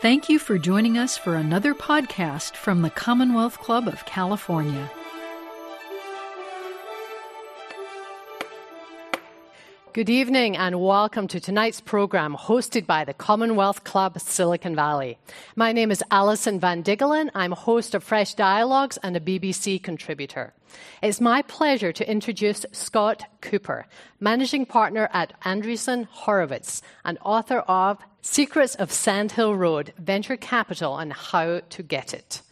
Thank you for joining us for another podcast from the Commonwealth Club of California. Good evening and welcome to tonight's program hosted by the Commonwealth Club Silicon Valley. My name is Alison Van Diggelen. I'm host of Fresh Dialogues and a BBC contributor. It's my pleasure to introduce Scott Kupor, managing partner at Andreessen Horowitz and author of Secrets of Sandhill Road Venture Capital and How to Get It.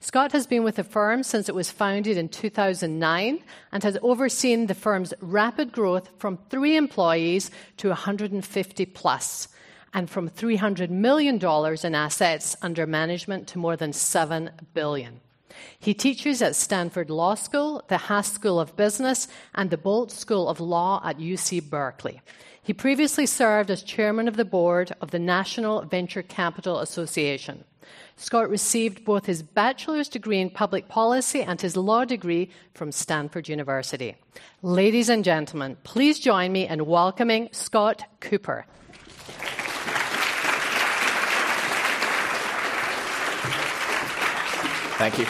Scott has been with the firm since it was founded in 2009 and has overseen the firm's rapid growth from three employees to 150 plus, and from $300 million in assets under management to more than 7 billion. He teaches at Stanford Law School, the Haas School of Business, and the Boalt School of Law at UC Berkeley. He previously served as chairman of the board of the National Venture Capital Association. Scott received both his bachelor's degree in public policy and his law degree from Stanford University. Ladies and gentlemen, please join me in welcoming Scott Kupor. Thank you.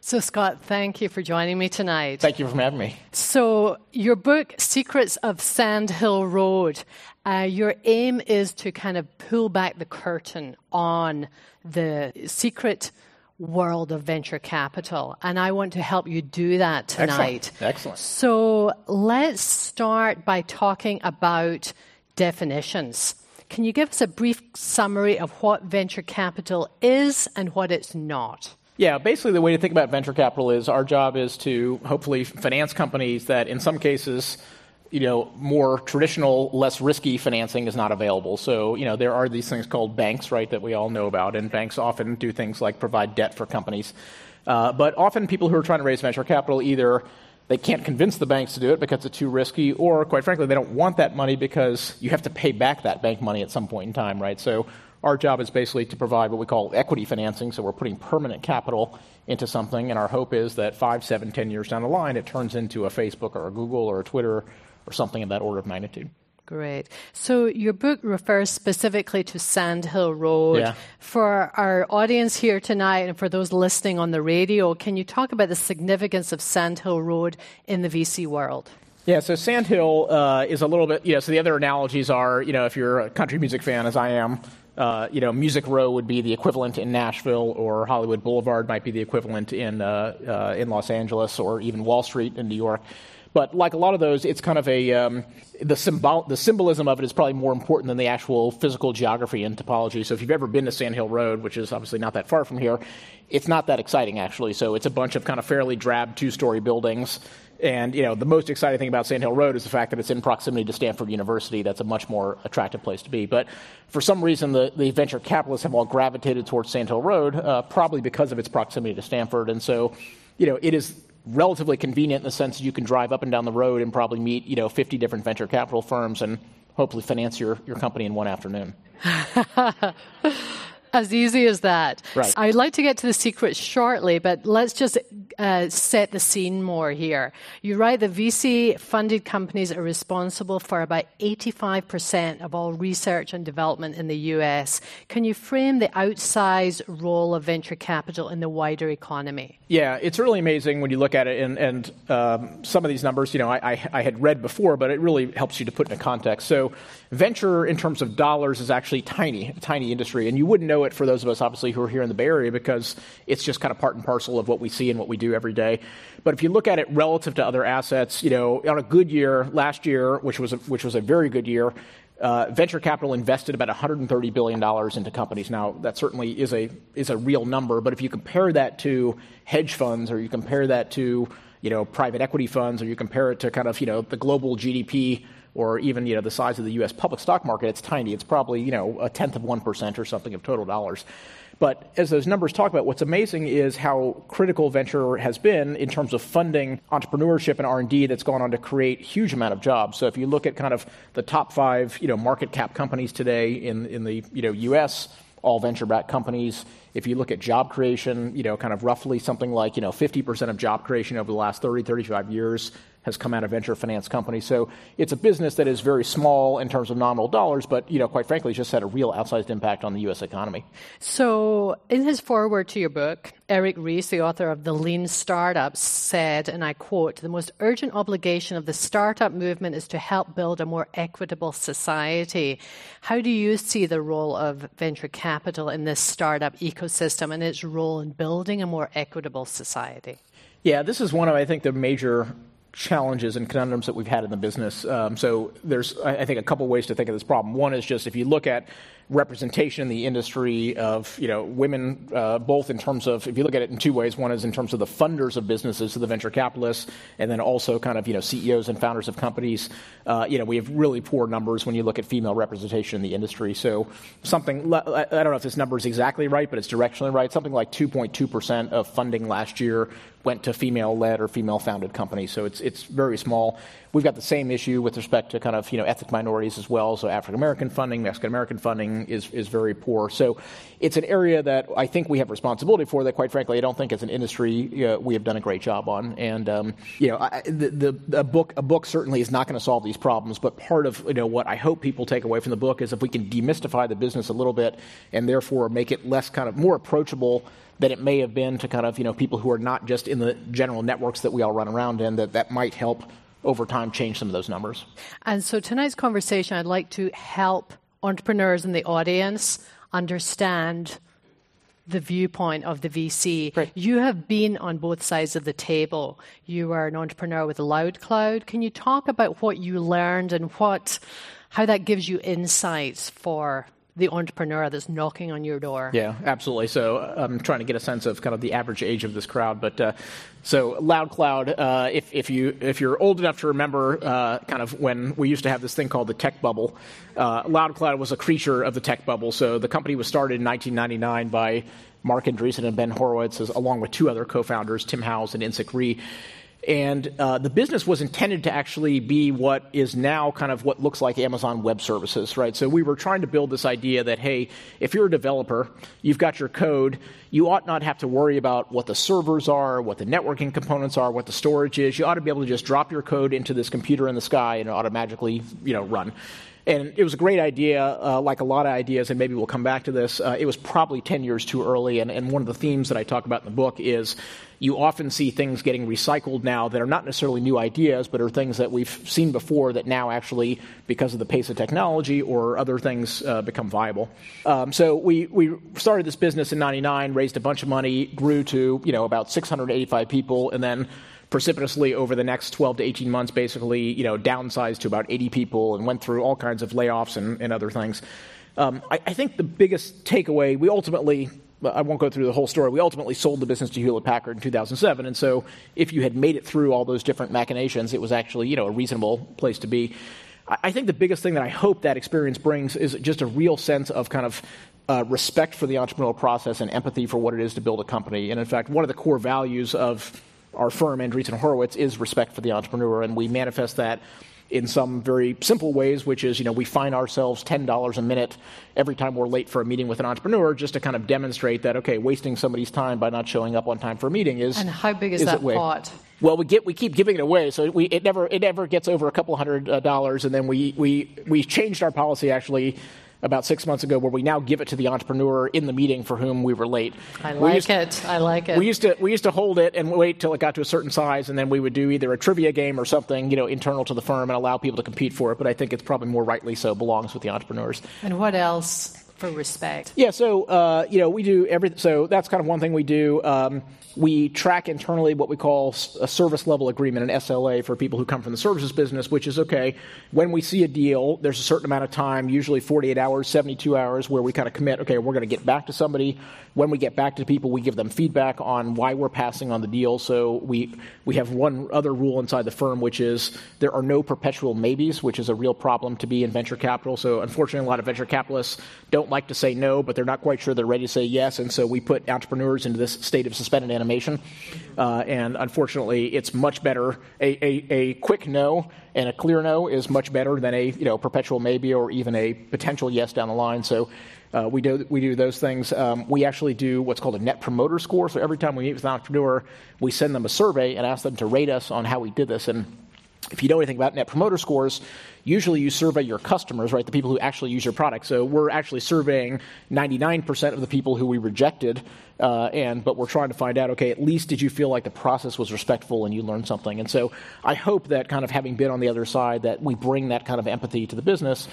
So, Scott, thank you for joining me tonight. Thank you for having me. So, your book, Secrets of Sand Hill Road, uh, your aim is to kind of pull back the curtain on the secret world of venture capital. And I want to help you do that tonight. Excellent. Excellent. So, let's start by talking about definitions. Can you give us a brief summary of what venture capital is and what it's not? Yeah, basically, the way to think about venture capital is our job is to hopefully finance companies that, in some cases, you know, more traditional, less risky financing is not available. So, you know, there are these things called banks, right, that we all know about, and banks often do things like provide debt for companies. Uh, but often, people who are trying to raise venture capital either they can't convince the banks to do it because it's too risky, or quite frankly, they don't want that money because you have to pay back that bank money at some point in time, right? So our job is basically to provide what we call equity financing, so we're putting permanent capital into something, and our hope is that five, seven, ten years down the line, it turns into a Facebook or a Google or a Twitter or something of that order of magnitude. Great. So your book refers specifically to Sandhill Road. Yeah. For our audience here tonight and for those listening on the radio, can you talk about the significance of Sandhill Road in the VC world? Yeah, so Sandhill uh, is a little bit, you know, so the other analogies are, you know, if you're a country music fan, as I am, uh, you know, Music Row would be the equivalent in Nashville, or Hollywood Boulevard might be the equivalent in uh, uh, in Los Angeles, or even Wall Street in New York. But like a lot of those, it's kind of a um, the symbol the symbolism of it is probably more important than the actual physical geography and topology. So if you've ever been to Sand Hill Road, which is obviously not that far from here, it's not that exciting actually. So it's a bunch of kind of fairly drab two-story buildings. And you know, the most exciting thing about Sand Hill Road is the fact that it's in proximity to Stanford University. That's a much more attractive place to be. But for some reason, the, the venture capitalists have all gravitated towards Sand Hill Road, uh, probably because of its proximity to Stanford. And so, you know, it is relatively convenient in the sense that you can drive up and down the road and probably meet, you know, 50 different venture capital firms and hopefully finance your, your company in one afternoon. As easy as that. Right. I'd like to get to the secret shortly, but let's just uh, set the scene more here. You write that VC funded companies are responsible for about 85% of all research and development in the US. Can you frame the outsized role of venture capital in the wider economy? Yeah, it's really amazing when you look at it, and, and um, some of these numbers, you know, I, I, I had read before, but it really helps you to put into context. So, venture in terms of dollars is actually tiny, tiny industry, and you wouldn't know it for those of us, obviously, who are here in the Bay Area because it's just kind of part and parcel of what we see and what we do every day. But if you look at it relative to other assets, you know, on a good year, last year, which was a, which was a very good year, uh, venture capital invested about $130 billion into companies. Now, that certainly is a, is a real number, but if you compare that to hedge funds or you compare that to you know, private equity funds or you compare it to kind of you know, the global GDP or even you know the size of the U.S. public stock market, it's tiny. It's probably you know a tenth of one percent or something of total dollars. But as those numbers talk about, what's amazing is how critical venture has been in terms of funding entrepreneurship and R&D that's gone on to create huge amount of jobs. So if you look at kind of the top five, you know, market cap companies today in, in the, you know, U.S., all venture-backed companies. If you look at job creation, you know, kind of roughly something like, you know, 50% of job creation over the last 30, 35 years has come out of venture finance companies. So it's a business that is very small in terms of nominal dollars, but you know, quite frankly, just had a real outsized impact on the U.S. economy. So, in his foreword to your book, Eric Ries, the author of The Lean Startup, said, and I quote, the most urgent obligation of the startup movement is to help build a more equitable society. How do you see the role of venture capital in this startup ecosystem and its role in building a more equitable society? Yeah, this is one of, I think, the major challenges and conundrums that we've had in the business. Um, so there's, I think, a couple ways to think of this problem. One is just if you look at representation in the industry of you know women, uh, both in terms of if you look at it in two ways. One is in terms of the funders of businesses, so the venture capitalists, and then also kind of you know CEOs and founders of companies. Uh, you know we have really poor numbers when you look at female representation in the industry. So something I don't know if this number is exactly right, but it's directionally right. Something like 2.2 percent of funding last year went to female-led or female-founded companies. So it's it's very small. We've got the same issue with respect to kind of you know ethnic minorities as well. So African American funding, Mexican American funding is is very poor. So it's an area that I think we have responsibility for. That quite frankly, I don't think as an industry uh, we have done a great job on. And um, you know, I, the, the a book a book certainly is not going to solve these problems. But part of you know what I hope people take away from the book is if we can demystify the business a little bit and therefore make it less kind of more approachable than it may have been to kind of you know people who are not just in the general networks that we all run around in that that might help over time change some of those numbers. And so tonight's conversation I'd like to help entrepreneurs in the audience understand the viewpoint of the VC. Right. You have been on both sides of the table. You are an entrepreneur with LoudCloud. Can you talk about what you learned and what how that gives you insights for the entrepreneur that's knocking on your door. Yeah, absolutely. So I'm trying to get a sense of kind of the average age of this crowd, but uh, so LoudCloud, uh, if, if you if you're old enough to remember, uh, kind of when we used to have this thing called the tech bubble, uh, LoudCloud was a creature of the tech bubble. So the company was started in 1999 by Marc Andreessen and Ben Horowitz, along with two other co-founders, Tim Howes and Insik Rhee. And uh, the business was intended to actually be what is now kind of what looks like Amazon Web Services, right? So we were trying to build this idea that, hey, if you're a developer, you've got your code, you ought not have to worry about what the servers are, what the networking components are, what the storage is. You ought to be able to just drop your code into this computer in the sky and automatically, you know, run. And it was a great idea, uh, like a lot of ideas, and maybe we'll come back to this. Uh, it was probably 10 years too early, and, and one of the themes that I talk about in the book is you often see things getting recycled now that are not necessarily new ideas, but are things that we've seen before that now actually, because of the pace of technology or other things, uh, become viable. Um, so we, we started this business in 99, raised a bunch of money, grew to, you know, about 685 people, and then precipitously over the next 12 to 18 months, basically, you know, downsized to about 80 people and went through all kinds of layoffs and, and other things. Um, I, I, think the biggest takeaway, we ultimately, I won't go through the whole story, we ultimately sold the business to Hewlett Packard in 2007. And so if you had made it through all those different machinations, it was actually, you know, a reasonable place to be. I, think the biggest thing that I hope that experience brings is just a real sense of kind of uh, respect for the entrepreneurial process and empathy for what it is to build a company. And in fact, one of the core values of our firm, Andreessen Horowitz, is respect for the entrepreneur, and we manifest that in some very simple ways, which is, you know, we fine ourselves $10 a minute every time we're late for a meeting with an entrepreneur just to kind of demonstrate that, okay, wasting somebody's time by not showing up on time for a meeting is. And how big is, is that pot? Well, we get we keep giving it away, so we, it never it never gets over a couple hundred uh, dollars, and then we we we changed our policy actually about six months ago where we now give it to the entrepreneur in the meeting for whom we were late. I like it. I like it. We used to we used to hold it and wait till it got to a certain size, and then we would do either a trivia game or something, you know, internal to the firm and allow people to compete for it. But I think it's probably more rightly so belongs with the entrepreneurs. And what else? For respect. Yeah, so uh, you know we do everything. So that's kind of one thing we do. Um, we track internally what we call a service level agreement, an SLA, for people who come from the services business, which is okay, when we see a deal, there's a certain amount of time, usually 48 hours, 72 hours, where we kind of commit, okay, we're going to get back to somebody. When we get back to people, we give them feedback on why we're passing on the deal. So we, we have one other rule inside the firm, which is there are no perpetual maybes, which is a real problem to be in venture capital. So unfortunately, a lot of venture capitalists don't like to say no, but they're not quite sure they're ready to say yes. And so we put entrepreneurs into this state of suspended animation. Uh, and unfortunately, it's much better. A, a, a, quick no and a clear no is much better than a you know perpetual maybe or even a potential yes down the line. So. Uh, we do we do those things. Um, we actually do what's called a net promoter score. So every time we meet with an entrepreneur, we send them a survey and ask them to rate us on how we did this. And if you know anything about net promoter scores, usually you survey your customers, right? The people who actually use your product. So we're actually surveying 99% of the people who we rejected, uh, and but we're trying to find out, okay, at least did you feel like the process was respectful and you learned something? And so I hope that kind of having been on the other side, that we bring that kind of empathy to the business.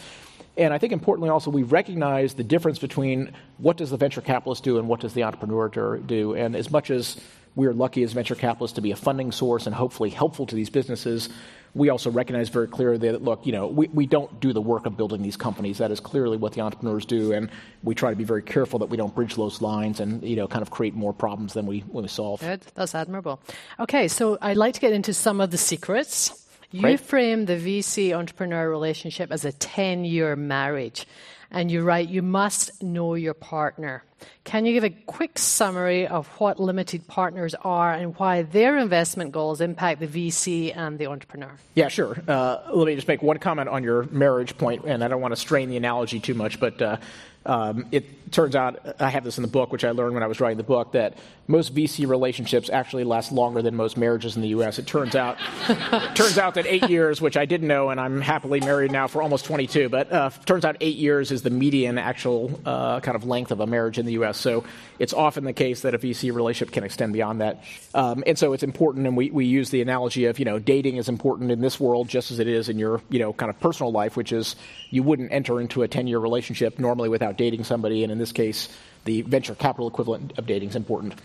And I think importantly also we recognize the difference between what does the venture capitalist do and what does the entrepreneur do. And as much as we're lucky as venture capitalists to be a funding source and hopefully helpful to these businesses, we also recognize very clearly that, look, you know, we, we don't do the work of building these companies. That is clearly what the entrepreneurs do, and we try to be very careful that we don't bridge those lines and, you know, kind of create more problems than we, when we solve. Good. That's admirable. Okay, so I'd like to get into some of the secrets. You frame the VC entrepreneur relationship as a 10 year marriage. And you're right, you must know your partner. Can you give a quick summary of what limited partners are and why their investment goals impact the VC and the entrepreneur? Yeah, sure. Uh, let me just make one comment on your marriage point, and I don't want to strain the analogy too much, but uh, um, it turns out, I have this in the book, which I learned when I was writing the book, that most VC relationships actually last longer than most marriages in the U.S. It turns out, turns out that eight years, which I didn't know, and I'm happily married now for almost 22, but uh, turns out eight years is the median actual uh, kind of length of a marriage in the U.S. So it's often the case that a VC relationship can extend beyond that, um, and so it's important. And we we use the analogy of you know dating is important in this world just as it is in your you know kind of personal life, which is you wouldn't enter into a 10 year relationship normally without dating somebody, and in this case, the venture capital equivalent of dating is important.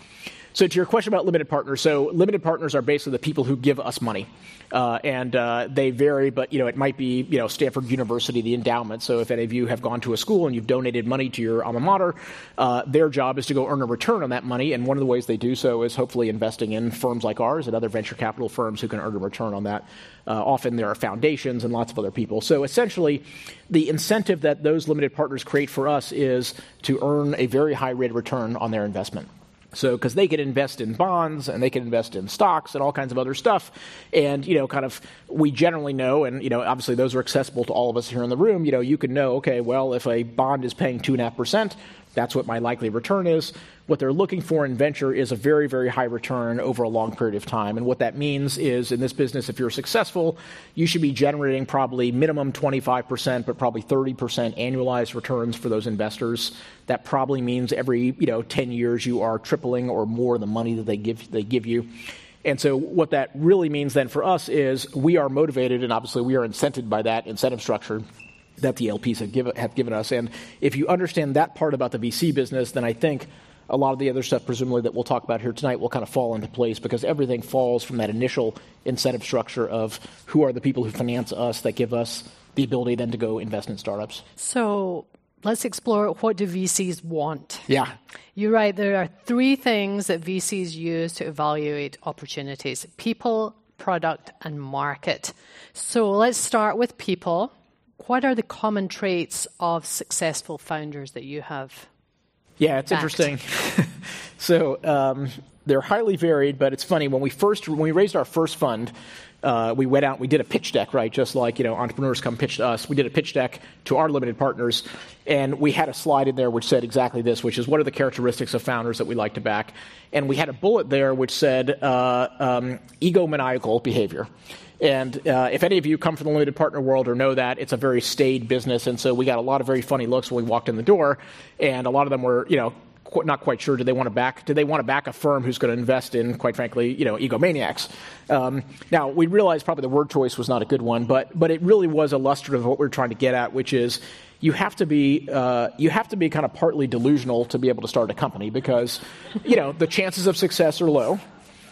So, to your question about limited partners, so limited partners are basically the people who give us money, uh, and uh, they vary. But you know, it might be you know Stanford University, the endowment. So, if any of you have gone to a school and you've donated money to your alma mater, uh, their job is to go earn a return on that money, and one of the ways they do so is hopefully investing in firms like ours and other venture capital firms who can earn a return on that. Uh, often there are foundations and lots of other people. So essentially, the incentive that those limited partners create for us is to earn a very high rate of return on their investment. So, because they can invest in bonds and they can invest in stocks and all kinds of other stuff. And, you know, kind of, we generally know, and, you know, obviously those are accessible to all of us here in the room, you know, you can know, okay, well, if a bond is paying 2.5%, that's what my likely return is. What they're looking for in venture is a very, very high return over a long period of time. And what that means is in this business, if you're successful, you should be generating probably minimum 25%, but probably 30% annualized returns for those investors. That probably means every, you know, 10 years you are tripling or more the money that they give, they give you. And so, what that really means then for us is we are motivated, and obviously we are incented by that incentive structure that the LPs have, have given us. And if you understand that part about the VC business, then I think a lot of the other stuff, presumably, that we'll talk about here tonight will kind of fall into place because everything falls from that initial incentive structure of who are the people who finance us that give us the ability then to go invest in startups. So let's explore what do VCs want. Yeah. You're right. There are three things that VCs use to evaluate opportunities people, product, and market. So let's start with people what are the common traits of successful founders that you have? Yeah, it's backed? interesting. so um, they're highly varied, but it's funny when we first when we raised our first fund. Uh, we went out, we did a pitch deck, right? Just like you know, entrepreneurs come pitch to us. We did a pitch deck to our limited partners, and we had a slide in there which said exactly this, which is what are the characteristics of founders that we like to back, and we had a bullet there which said uh, um, egomaniacal behavior. And uh, if any of you come from the limited partner world or know that, it's a very staid business. And so we got a lot of very funny looks when we walked in the door. And a lot of them were, you know, qu- not quite sure. Do they want to back? Do they want to back a firm who's going to invest in, quite frankly, you know, egomaniacs? Um, now we realized probably the word choice was not a good one, but but it really was illustrative of what we we're trying to get at, which is you have to be uh, you have to be kind of partly delusional to be able to start a company because you know the chances of success are low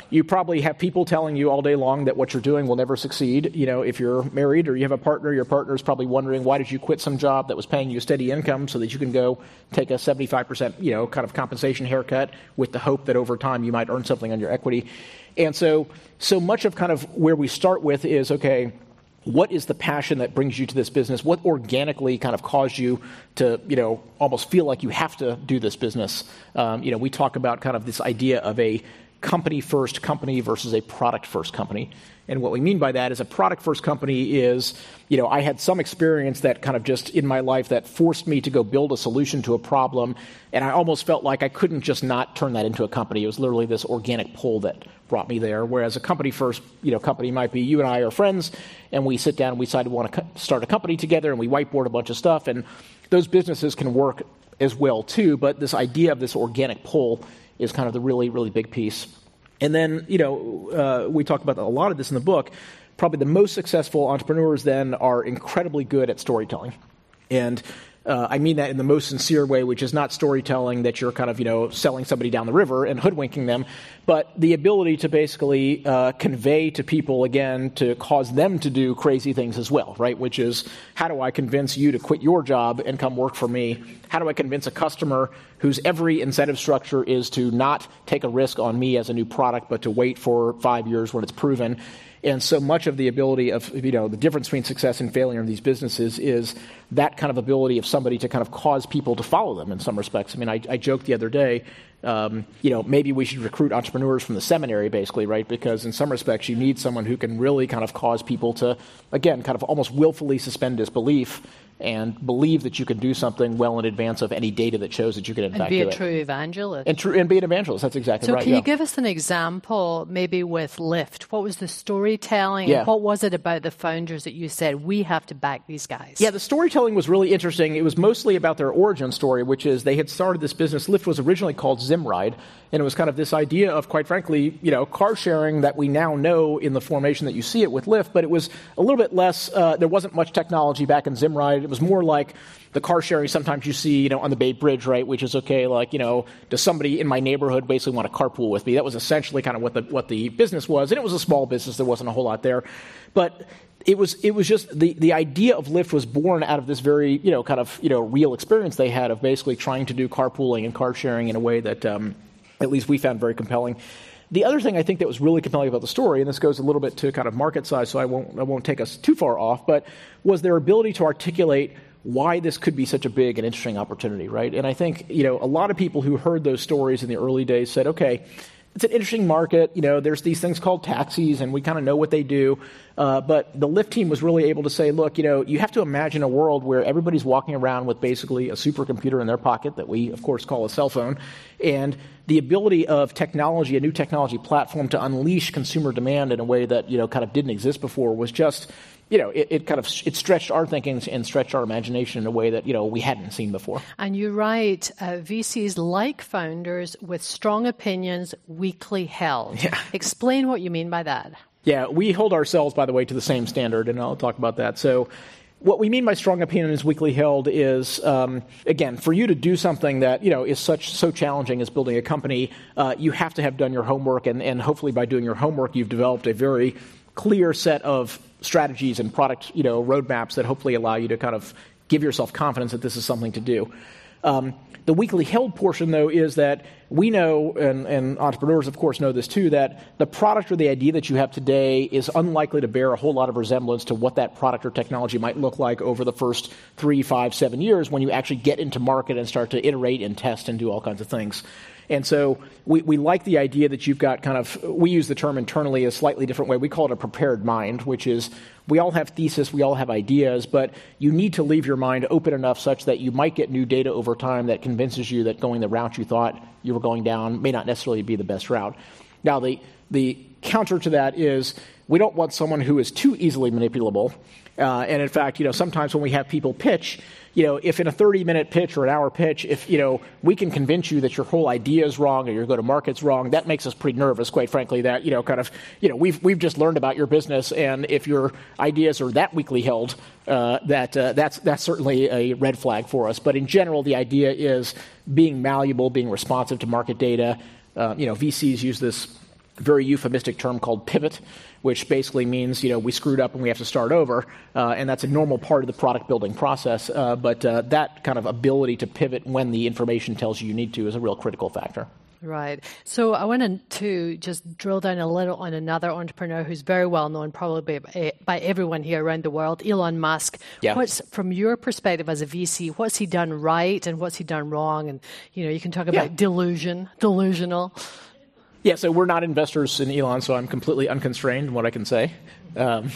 you probably have people telling you all day long that what you're doing will never succeed. You know, if you're married or you have a partner, your partner is probably wondering why did you quit some job that was paying you a steady income so that you can go take a 75%, you know, kind of compensation haircut with the hope that over time you might earn something on your equity. And so, so much of kind of where we start with is okay, what is the passion that brings you to this business? What organically kind of caused you to, you know, almost feel like you have to do this business? Um, you know, we talk about kind of this idea of a company first company versus a product first company. And what we mean by that is a product first company is, you know, I had some experience that kind of just in my life that forced me to go build a solution to a problem. And I almost felt like I couldn't just not turn that into a company. It was literally this organic pull that brought me there. Whereas a company first, you know, company might be you and I are friends and we sit down and we decide to want to start a company together and we whiteboard a bunch of stuff. And those businesses can work as well too. But this idea of this organic pull is kind of the really, really big piece. And then, you know, uh, we talk about a lot of this in the book. Probably the most successful entrepreneurs then are incredibly good at storytelling. And uh, I mean that in the most sincere way, which is not storytelling that you're kind of, you know, selling somebody down the river and hoodwinking them, but the ability to basically uh, convey to people again to cause them to do crazy things as well, right? Which is how do I convince you to quit your job and come work for me? How do I convince a customer whose every incentive structure is to not take a risk on me as a new product, but to wait for five years when it's proven? And so much of the ability of, you know, the difference between success and failure in these businesses is that kind of ability of somebody to kind of cause people to follow them in some respects. I mean, I, I joked the other day, um, you know, maybe we should recruit entrepreneurs from the seminary, basically, right? Because in some respects, you need someone who can really kind of cause people to, again, kind of almost willfully suspend disbelief and believe that you can do something well in advance of any data that shows that you can in and fact be do a it. true evangelist. And, true, and be an evangelist. That's exactly so right. So can yeah. you give us an example, maybe with Lyft? What was the storytelling? Yeah. What was it about the founders that you said we have to back these guys? Yeah, the storytelling was really interesting. It was mostly about their origin story, which is they had started this business. Lyft was originally called Zimride, and it was kind of this idea of, quite frankly, you know, car sharing that we now know in the formation that you see it with Lyft. But it was a little bit less. Uh, there wasn't much technology back in Zimride. It was more like the car sharing sometimes you see, you know, on the Bay Bridge, right, which is okay, like, you know, does somebody in my neighborhood basically want to carpool with me? That was essentially kind of what the what the business was, and it was a small business. There wasn't a whole lot there, but it was it was just the the idea of Lyft was born out of this very you know kind of you know real experience they had of basically trying to do carpooling and car sharing in a way that um, at least we found very compelling. The other thing I think that was really compelling about the story, and this goes a little bit to kind of market size, so I won't I won't take us too far off, but was their ability to articulate why this could be such a big and interesting opportunity, right? And I think, you know, a lot of people who heard those stories in the early days said, okay, it's an interesting market. You know, there's these things called taxis, and we kind of know what they do. Uh, but the Lyft team was really able to say, look, you know, you have to imagine a world where everybody's walking around with basically a supercomputer in their pocket that we, of course, call a cell phone, and the ability of technology, a new technology platform, to unleash consumer demand in a way that you know kind of didn't exist before was just you know, it, it, kind of it stretched our thinking and stretched our imagination in a way that you know we hadn't seen before. And you write, uh, VCs like founders with strong opinions, weakly held. Yeah. Explain what you mean by that. Yeah, we hold ourselves, by the way, to the same standard, and I'll talk about that. So. What we mean by strong opinion is weakly held is, um, again, for you to do something that you know is such so challenging as building a company, uh, you have to have done your homework, and, and hopefully by doing your homework, you've developed a very clear set of strategies and product you know roadmaps that hopefully allow you to kind of give yourself confidence that this is something to do. Um, the weakly held portion, though, is that we know, and, and, entrepreneurs, of course, know this too, that the product or the idea that you have today is unlikely to bear a whole lot of resemblance to what that product or technology might look like over the first three, five, seven years when you actually get into market and start to iterate and test and do all kinds of things. And so we, we like the idea that you've got kind of, we use the term internally a slightly different way. We call it a prepared mind, which is we all have thesis, we all have ideas, but you need to leave your mind open enough such that you might get new data over time that convinces you that going the route you thought you were going down may not necessarily be the best route. Now, the, the counter to that is we don't want someone who is too easily manipulable. Uh, and in fact, you know, sometimes when we have people pitch, you know, if in a 30 minute pitch or an hour pitch, if, you know, we can convince you that your whole idea is wrong or your go to market's wrong, that makes us pretty nervous, quite frankly, that, you know, kind of, you know, we've, we've just learned about your business. And if your ideas are that weakly held, uh, that, uh, that's, that's certainly a red flag for us. But in general, the idea is being malleable, being responsive to market data. Uh, you know, VCs use this very euphemistic term called pivot, which basically means you know we screwed up and we have to start over, uh, and that's a normal part of the product building process. Uh, but uh, that kind of ability to pivot when the information tells you you need to is a real critical factor. Right. So I wanted to just drill down a little on another entrepreneur who's very well known, probably by, by everyone here around the world, Elon Musk. Yeah. What's from your perspective as a VC? What's he done right and what's he done wrong? And you know, you can talk about Yeah. delusion, delusional. Yeah, so we're not investors in Elon, so I'm completely unconstrained in what I can say. Um,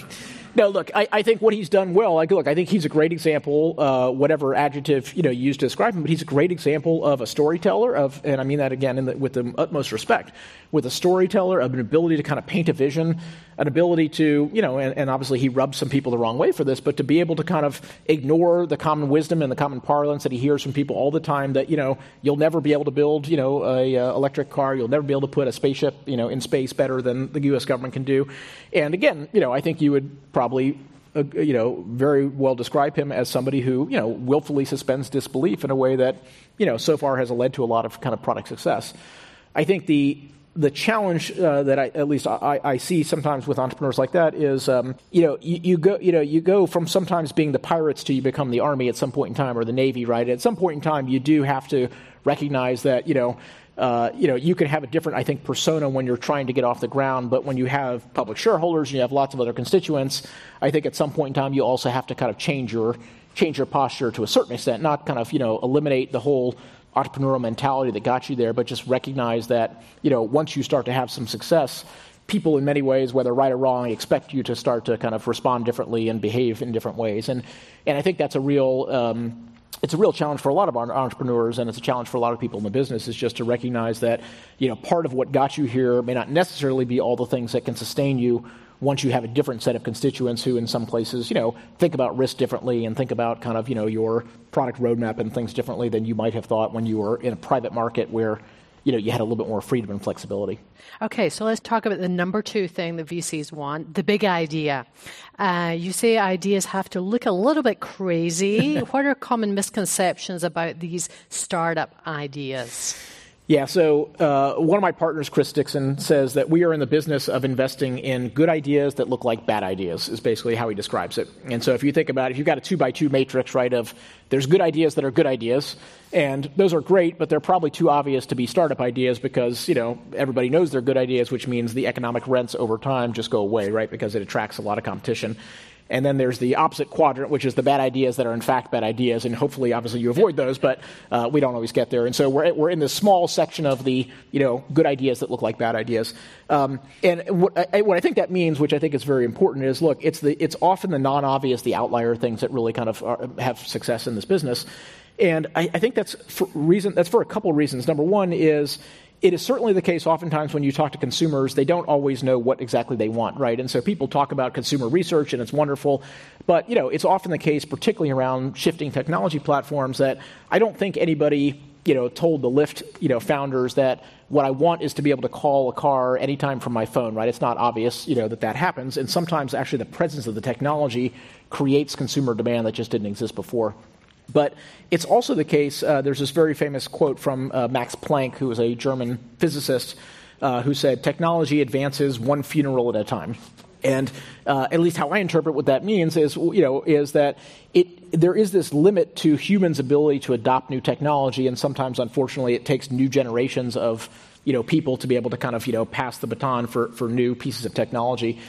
no, look, I, I, think what he's done well. Like, look, I think he's a great example, uh, whatever adjective you know you use to describe him, but he's a great example of a storyteller. Of, and I mean that again the, with the utmost respect, with a storyteller, an ability to kind of paint a vision, an ability to you know, and, and obviously he rubs some people the wrong way for this, but to be able to kind of ignore the common wisdom and the common parlance that he hears from people all the time that you know you'll never be able to build you know a uh, electric car, you'll never be able to put a spaceship you know in space better than the U.S. government can do, and again, you know, I think you would probably uh, you know, very well describe him as somebody who, you know, willfully suspends disbelief in a way that, you know, so far has led to a lot of kind of product success. I think the the challenge uh, that I, at least I, I, see sometimes with entrepreneurs like that is, um, you know, you, you, go, you know, you go from sometimes being the pirates to you become the army at some point in time, or the navy, right? At some point in time, you do have to recognize that, you know, uh, you know, you can have a different, I think, persona when you're trying to get off the ground, but when you have public shareholders and you have lots of other constituents, I think at some point in time you also have to kind of change your change your posture to a certain extent, not kind of you know eliminate the whole entrepreneurial mentality that got you there, but just recognize that you know once you start to have some success, people in many ways, whether right or wrong, expect you to start to kind of respond differently and behave in different ways, and and I think that's a real um, it's a real challenge for a lot of entrepreneurs and it's a challenge for a lot of people in the business is just to recognize that you know part of what got you here may not necessarily be all the things that can sustain you once you have a different set of constituents who in some places you know think about risk differently and think about kind of you know your product roadmap and things differently than you might have thought when you were in a private market where you know, you had a little bit more freedom and flexibility. Okay, so let's talk about the number two thing the VCs want the big idea. Uh, you say ideas have to look a little bit crazy. what are common misconceptions about these startup ideas? Yeah, so uh, one of my partners, Chris Dixon, says that we are in the business of investing in good ideas that look like bad ideas, is basically how he describes it. And so if you think about it, if you've got a two by two matrix, right, of there's good ideas that are good ideas, and those are great, but they're probably too obvious to be startup ideas because, you know, everybody knows they're good ideas, which means the economic rents over time just go away, right, because it attracts a lot of competition. And then there's the opposite quadrant, which is the bad ideas that are in fact bad ideas. And hopefully, obviously, you avoid those, but uh, we don't always get there. And so we're, we're in this small section of the you know, good ideas that look like bad ideas. Um, and what I, what I, think that means, which I think is very important, is look, it's, the, it's often the non obvious, the outlier things that really kind of are, have success in this business. And I, I think that's for reason that's for a couple reasons. Number one is it is certainly the case oftentimes when you talk to consumers, they don't always know what exactly they want, right? And so people talk about consumer research and it's wonderful, but you know, it's often the case, particularly around shifting technology platforms, that I don't think anybody you know, told the Lyft, you know, founders that what I want is to be able to call a car anytime from my phone, right? It's not obvious, you know, that that happens. And sometimes actually the presence of the technology creates consumer demand that just didn't exist before. But it's also the case, uh, there's this very famous quote from uh, Max Planck, who was a German physicist, uh, who said, Technology advances one funeral at a time. And uh, at least how I interpret what that means is, you know, is that it, there is this limit to humans' ability to adopt new technology, and sometimes, unfortunately, it takes new generations of you know, people to be able to kind of you know, pass the baton for, for new pieces of technology.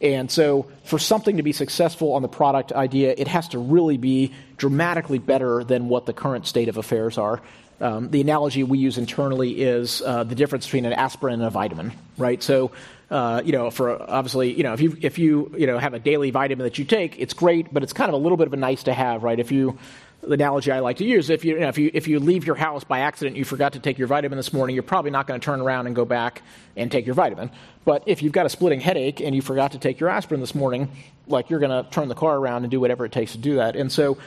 And so, for something to be successful on the product idea, it has to really be dramatically better than what the current state of affairs are. Um, the analogy we use internally is uh, the difference between an aspirin and a vitamin, right? So, uh, you know, for obviously, you know, if you if you you know have a daily vitamin that you take, it's great, but it's kind of a little bit of a nice to have, right? If you the analogy I like to use, if you, you know, if you if you leave your house by accident, you forgot to take your vitamin this morning, you're probably not going to turn around and go back and take your vitamin. But if you've got a splitting headache and you forgot to take your aspirin this morning, like you're going to turn the car around and do whatever it takes to do that. And so,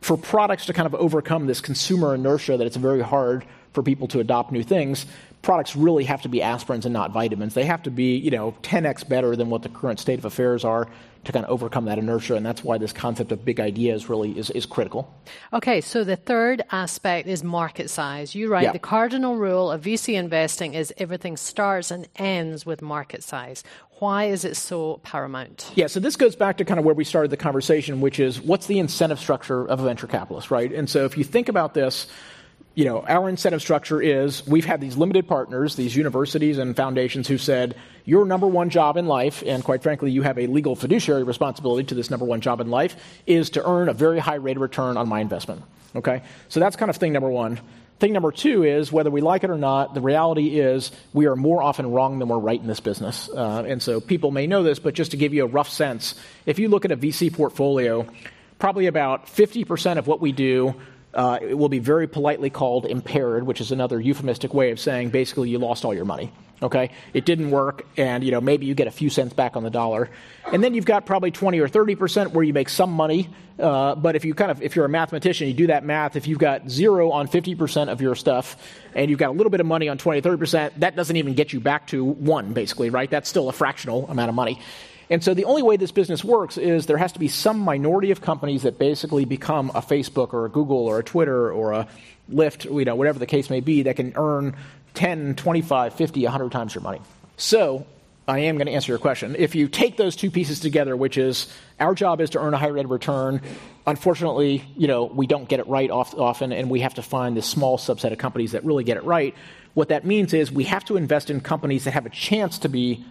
for products to kind of overcome this consumer inertia that it's very hard for people to adopt new things, products really have to be aspirins and not vitamins. They have to be, you know, 10x better than what the current state of affairs are to kind of overcome that inertia. And that's why this concept of big ideas really is, is critical. Okay, so the third aspect is market size. You write yeah. the cardinal rule of VC investing is everything starts and ends with market size. Why is it so paramount? Yeah, so this goes back to kind of where we started the conversation, which is what's the incentive structure of a venture capitalist, right? And so if you think about this, you know, our incentive structure is we've had these limited partners, these universities and foundations who said, your number one job in life, and quite frankly, you have a legal fiduciary responsibility to this number one job in life, is to earn a very high rate of return on my investment. Okay? So that's kind of thing number one. thing number two is whether we like it or not, the reality is we are more often wrong than we're right in this business. Uh, and so people may know this, but just to give you a rough sense, if you look at a VC portfolio, probably about 50% of what we do uh, it will be very politely called impaired, which is another euphemistic way of saying basically you lost all your money. Okay, it didn't work, and you know maybe you get a few cents back on the dollar, and then you've got probably 20 or 30 percent where you make some money. Uh, but if you kind of if you're a mathematician, you do that math. If you've got zero on 50 percent of your stuff, and you've got a little bit of money on 20 or 30 percent, that doesn't even get you back to one, basically, right? That's still a fractional amount of money. And so the only way this business works is there has to be some minority of companies that basically become a Facebook or a Google or a Twitter or a Lyft, you know, whatever the case may be, that can earn 10, 25, 50, 100 times your money. So I am going to answer your question. If you take those two pieces together, which is our job is to earn a high rate of return, unfortunately, you know, we don't get it right often, and we have to find this small subset of companies that really get it right. What that means is we have to invest in companies that have a chance to be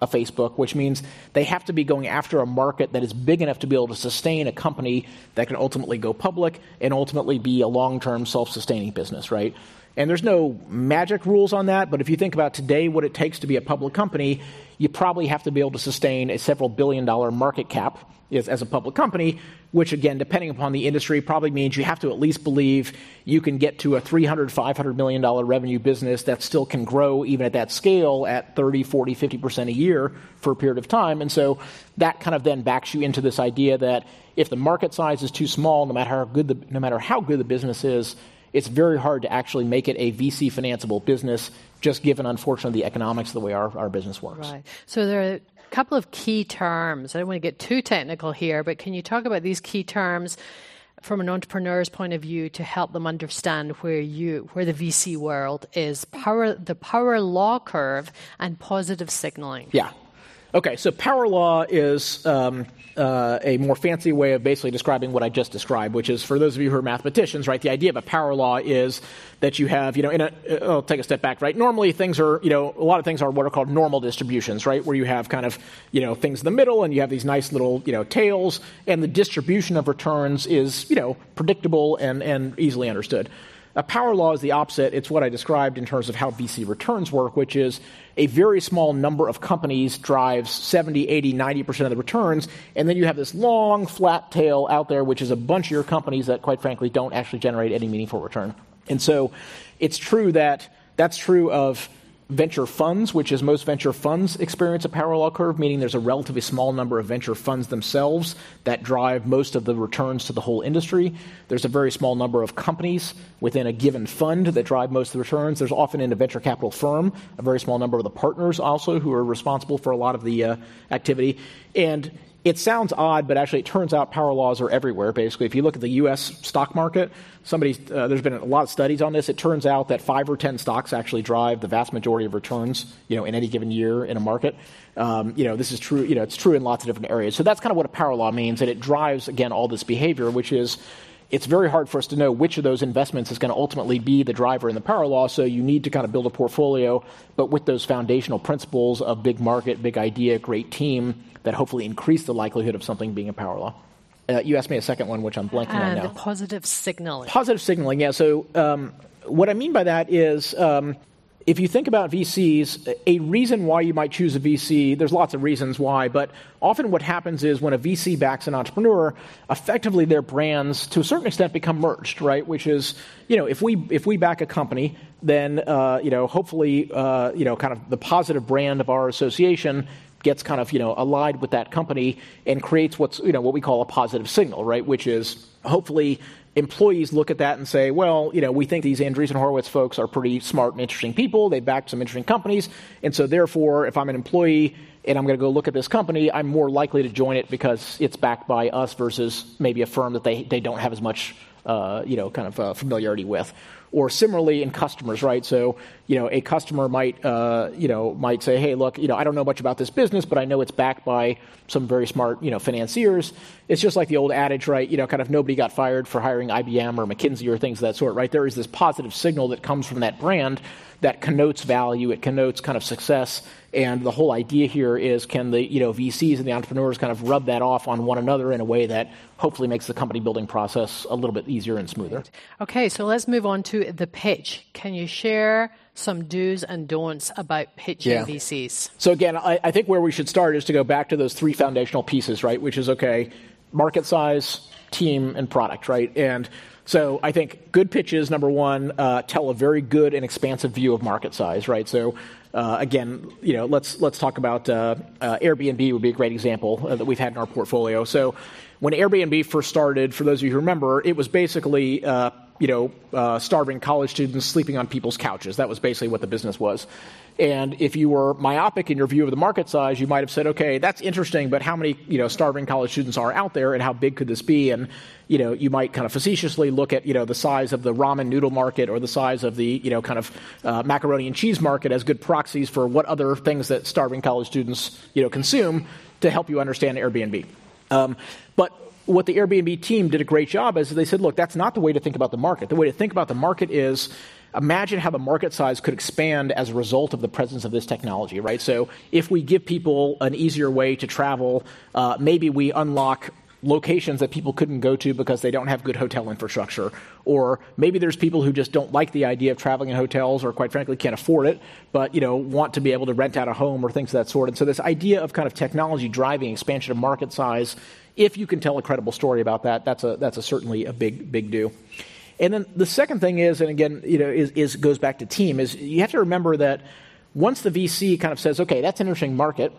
a Facebook, which means they have to be going after a market that is big enough to be able to sustain a company that can ultimately go public and ultimately be a long term self sustaining business, right? And there's no magic rules on that, but if you think about today what it takes to be a public company, you probably have to be able to sustain a several billion dollar market cap as a public company, which again, depending upon the industry, probably means you have to at least believe you can get to a 300, 500 million dollar revenue business that still can grow even at that scale at 30, 40, 50% a year for a period of time. And so that kind of then backs you into this idea that if the market size is too small, no matter how good the, no matter how good the business is, it's very hard to actually make it a VC financeable business, just given, unfortunately, the economics of the way our, our business works. Right. So there are a couple of key terms. I don't want to get too technical here, but can you talk about these key terms from an entrepreneur's point of view to help them understand where you where the VC world is power the power law curve and positive signaling? Yeah. Okay, so power law is um, uh, a more fancy way of basically describing what I just described, which is for those of you who are mathematicians, right? The idea of a power law is that you have, you know, in a, uh, I'll take a step back, right? Normally things are, you know, a lot of things are what are called normal distributions, right? Where you have kind of, you know, things in the middle and you have these nice little, you know, tails, and the distribution of returns is, you know, predictable and, and easily understood. A power law is the opposite. It's what I described in terms of how VC returns work, which is a very small number of companies drives 70, 80, 90% of the returns, and then you have this long, flat tail out there, which is a bunch of your companies that, quite frankly, don't actually generate any meaningful return. And so it's true that that's true of venture funds, which is most venture funds experience a law curve, meaning there's a relatively small number of venture funds themselves that drive most of the returns to the whole industry. There's a very small number of companies within a given fund that drive most of the returns. There's often in a venture capital firm a very small number of the partners also who are responsible for a lot of the uh, activity. And it sounds odd, but actually, it turns out power laws are everywhere. Basically, if you look at the U.S. stock market, somebody uh, there's been a lot of studies on this. It turns out that five or ten stocks actually drive the vast majority of returns, you know, in any given year in a market. Um, you know, this is true. You know, it's true in lots of different areas. So that's kind of what a power law means, and it drives again all this behavior, which is it's very hard for us to know which of those investments is going to ultimately be the driver in the power law. So you need to kind of build a portfolio, but with those foundational principles of big market, big idea, great team that hopefully increase the likelihood of something being a power law. Uh, you asked me a second one, which I'm blanking on now. The positive signaling. Positive signaling, yeah. So um, what I mean by that is um, if you think about VCs, a reason why you might choose a VC, there's lots of reasons why, but often what happens is when a VC backs an entrepreneur, effectively their brands, to a certain extent, become merged, right? Which is, you know, if we if we back a company, then uh, you know, hopefully, uh, you know, kind of the positive brand of our association gets kind of you know allied with that company and creates what's you know what we call a positive signal, right? Which is hopefully employees look at that and say, well, you know, we think these Andreessen Horowitz folks are pretty smart and interesting people. They backed some interesting companies. And so, therefore, if I'm an employee and I'm going to go look at this company, I'm more likely to join it because it's backed by us versus maybe a firm that they, they don't have as much, uh, you know, kind of uh, familiarity with. Or similarly in customers, right? So, you know, a customer might, uh, you know, might say, hey, look, you know, I don't know much about this business, but I know it's backed by some very smart, you know, financiers. It's just like the old adage, right? You know, kind of nobody got fired for hiring IBM or McKinsey or things of that sort, right? There is this positive signal that comes from that brand that connotes value, it connotes kind of success, And the whole idea here is can the you know VCs and the entrepreneurs kind of rub that off on one another in a way that hopefully makes the company building process a little bit easier and smoother. Okay, so let's move on to the pitch. Can you share some do's and don'ts about pitching yeah. VCs? So again, I, I think where we should start is to go back to those three foundational pieces, right? Which is okay, market size, team, and product, right? And so I think good pitches, number one, uh, tell a very good and expansive view of market size, right? So uh, again, you know, let's let's talk about uh, uh Airbnb would be a great example uh, that we've had in our portfolio. So when Airbnb first started, for those of you who remember, it was basically uh, you know, starving college students sleeping on people's couches. That was basically what the business was. And if you were myopic in your view of the market size, you might have said, okay, that's interesting, but how many, you know, starving college students are out there and how big could this be? And, you know, you might kind of facetiously look at, you know, the size of the ramen noodle market or the size of the, you know, kind of uh, macaroni and cheese market as good proxies for what other things that starving college students, you know, consume to help you understand Airbnb. Um, but what the Airbnb team did a great job is they said, look, that's not the way to think about the market. The way to think about the market is imagine how the market size could expand as a result of the presence of this technology, right? So if we give people an easier way to travel, uh, maybe we unlock locations that people couldn't go to because they don't have good hotel infrastructure. Or maybe there's people who just don't like the idea of traveling in hotels or quite frankly can't afford it, but you know, want to be able to rent out a home or things of that sort. And so this idea of kind of technology driving expansion of market size if you can tell a credible story about that, that's a that's a certainly a big big do. And then the second thing is, and again, you know, is, is goes back to team. Is you have to remember that once the VC kind of says, okay, that's an interesting market.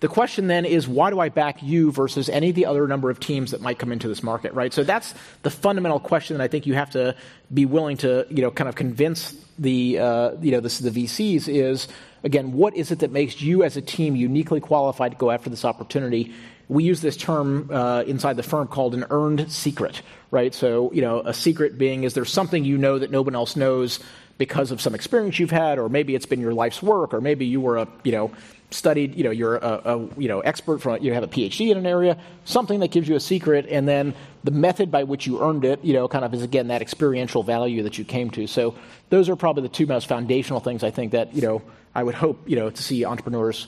The question then is, why do I back you versus any of the other number of teams that might come into this market, right? So that's the fundamental question that I think you have to be willing to, you know, kind of convince the, uh, you know, this, the VCs is, again, what is it that makes you as a team uniquely qualified to go after this opportunity? We use this term uh, inside the firm called an earned secret, right? So, you know, a secret being is there something you know that no one else knows because of some experience you've had, or maybe it's been your life's work, or maybe you were a, you know, studied, you know, you're a, a you know, expert from, you have a PhD in an area, something that gives you a secret, and then the method by which you earned it, you know, kind of is again that experiential value that you came to. So those are probably the two most foundational things I think that, you know, I would hope, you know, to see entrepreneurs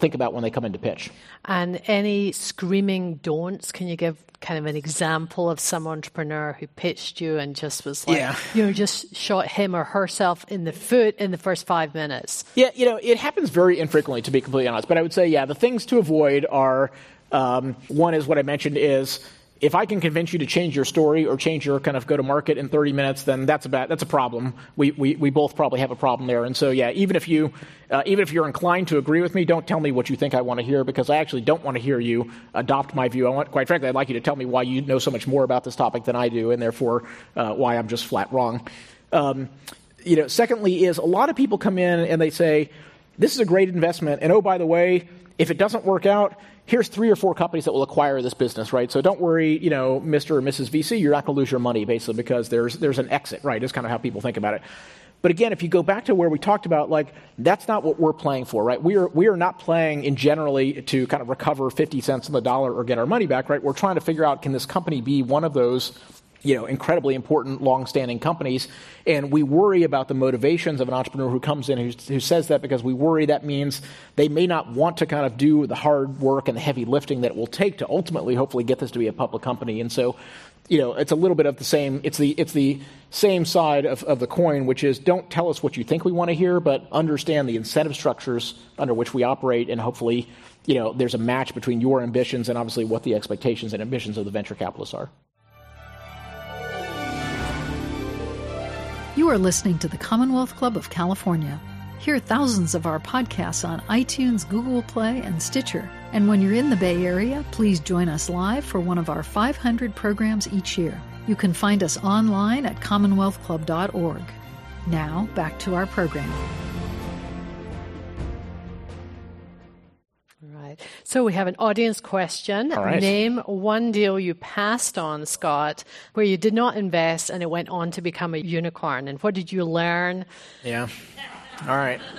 think about when they come into pitch. And any screaming don'ts? Can you give kind of an example of some entrepreneur who pitched you and just was like, yeah. you know, just shot him or herself in the foot in the first five minutes? Yeah, you know, it happens very infrequently, to be completely honest. But I would say, yeah, the things to avoid are um, one is what I mentioned is if I can convince you to change your story or change your kind of go to market in 30 minutes, then that's a bad, that's a problem. We, we, we both probably have a problem there. And so, yeah, even if you, uh, even if you're inclined to agree with me, don't tell me what you think I want to hear because I actually don't want to hear you adopt my view. I want, quite frankly, I'd like you to tell me why you know so much more about this topic than I do, and therefore uh, why I'm just flat wrong. Um, you know, secondly, is a lot of people come in and they say, "This is a great investment," and oh, by the way, if it doesn't work out, here's three or four companies that will acquire this business, right? So don't worry, you know, Mr. or Mrs. VC, you're not going to lose your money basically because there's there's an exit, right? Is kind of how people think about it. But again, if you go back to where we talked about, like, that's not what we're playing for, right? We are, we are not playing in generally to kind of recover 50 cents on the dollar or get our money back, right? We're trying to figure out can this company be one of those you know, incredibly important, long-standing companies, and we worry about the motivations of an entrepreneur who comes in who, who, says that because we worry that means they may not want to kind of do the hard work and the heavy lifting that it will take to ultimately, hopefully, get this to be a public company. And so, you know, it's a little bit of the same. It's the it's the same side of, of the coin, which is don't tell us what you think we want to hear, but understand the incentive structures under which we operate, and hopefully, you know, there's a match between your ambitions and obviously what the expectations and ambitions of the venture capitalists are. You are listening to the Commonwealth Club of California. Hear thousands of our podcasts on iTunes, Google Play, and Stitcher. And when you're in the Bay Area, please join us live for one of our 500 programs each year. You can find us online at commonwealthclub.org. Now, back to our program. So we have an audience question. Name one deal you passed on, Scott, where you did not invest and it went on to become a unicorn. And what did you learn? Yeah. All right.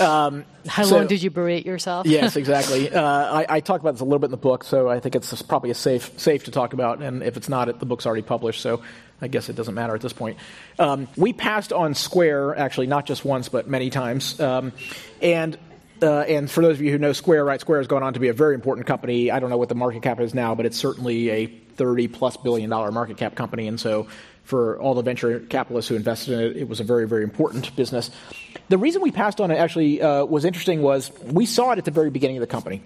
Um, How so, long did you berate yourself? yes, exactly. Uh, I, I, talk about this a little bit in the book, so I think it's probably safe safe to talk about. And if it's not, it, the book's already published, so I guess it doesn't matter at this point. Um, we passed on Square, actually, not just once, but many times. Um, and uh, and for those of you who know Square, right, Square has gone on to be a very important company. I don't know what the market cap is now, but it's certainly a 30 plus billion dollar market cap company. And so for all the venture capitalists who invested in it, it was a very, very important business. The reason we passed on it actually uh, was interesting was we saw it at the very beginning of the company.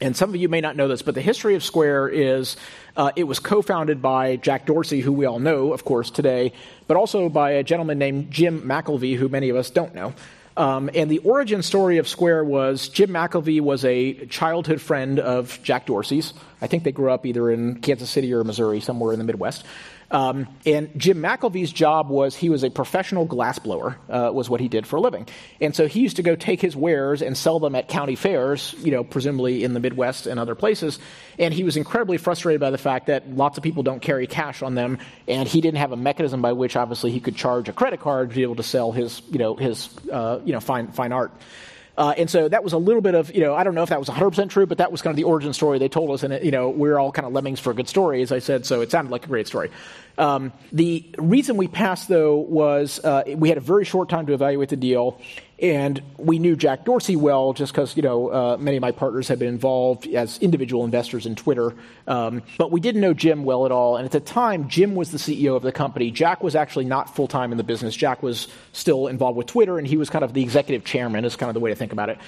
And some of you may not know this, but the history of Square is uh, it was co founded by Jack Dorsey, who we all know, of course, today, but also by a gentleman named Jim McKelvey, who many of us don't know. Um, and the origin story of Square was Jim McKelvey was a childhood friend of Jack Dorsey's. I think they grew up either in Kansas City or Missouri, somewhere in the Midwest. Um, and Jim McKelvey's job was he was a professional glassblower, uh, was what he did for a living. And so he used to go take his wares and sell them at county fairs, you know, presumably in the Midwest and other places. And he was incredibly frustrated by the fact that lots of people don't carry cash on them, and he didn't have a mechanism by which obviously he could charge a credit card to be able to sell his, you know, his, uh, you know, fine, fine art. Uh, and so that was a little bit of, you know, I don't know if that was 100% true, but that was kind of the origin story they told us. And, it, you know, we're all kind of lemmings for a good story, as I said, so it sounded like a great story. Um, the reason we passed, though, was uh, we had a very short time to evaluate the deal, and we knew Jack Dorsey well just because you know uh, many of my partners had been involved as individual investors in Twitter, um, but we didn't know Jim well at all. And at the time, Jim was the CEO of the company. Jack was actually not full time in the business. Jack was still involved with Twitter, and he was kind of the executive chairman. Is kind of the way to think about it.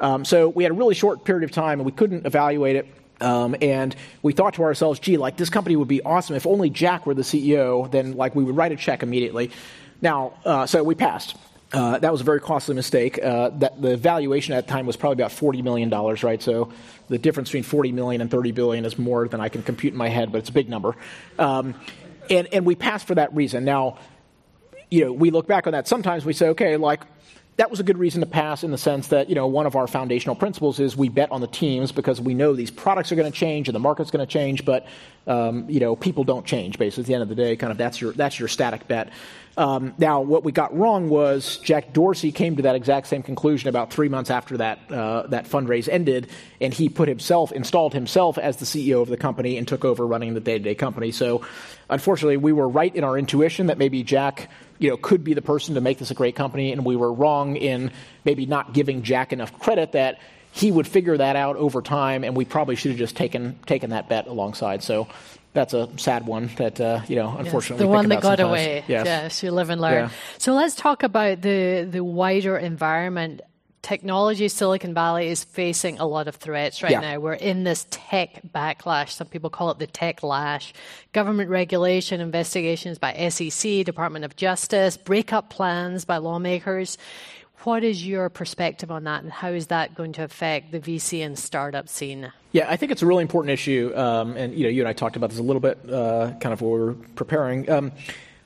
Um, so we had a really short period of time, and we couldn't evaluate it. Um, and we thought to ourselves, gee, like this company would be awesome if only Jack were the CEO. Then like we would write a check immediately. Now, uh, so we passed. Uh, that was a very costly mistake. Uh, that the valuation at the time was probably about forty million dollars, right? So the difference between forty million and thirty billion is more than I can compute in my head, but it's a big number. Um, and and we passed for that reason. Now, you know, we look back on that. Sometimes we say, okay, like that was a good reason to pass in the sense that, you know, one of our foundational principles is we bet on the teams because we know these products are going to change and the market's going to change, but, um, you know, people don't change, basically. At the end of the day, kind of that's your, that's your static bet. Um, now, what we got wrong was Jack Dorsey came to that exact same conclusion about three months after that uh, that fundraise ended, and he put himself installed himself as the CEO of the company and took over running the day-to-day company. So, unfortunately, we were right in our intuition that maybe Jack you know, could be the person to make this a great company, and we were wrong in maybe not giving Jack enough credit that he would figure that out over time, and we probably should have just taken taken that bet alongside. So that's a sad one that uh, you know unfortunately yes, the one that got sometimes. away. Yes. yes, you live and learn. Yeah. So let's talk about the the wider environment technology, Silicon Valley is facing a lot of threats right yeah. now. We're in this tech backlash. Some people call it the tech lash. Government regulation, investigations by SEC, Department of Justice, breakup plans by lawmakers. What is your perspective on that, and how is that going to affect the VC and startup scene? Yeah, I think it's a really important issue, um, and you know, you and I talked about this a little bit, uh, kind of while we were preparing. Um,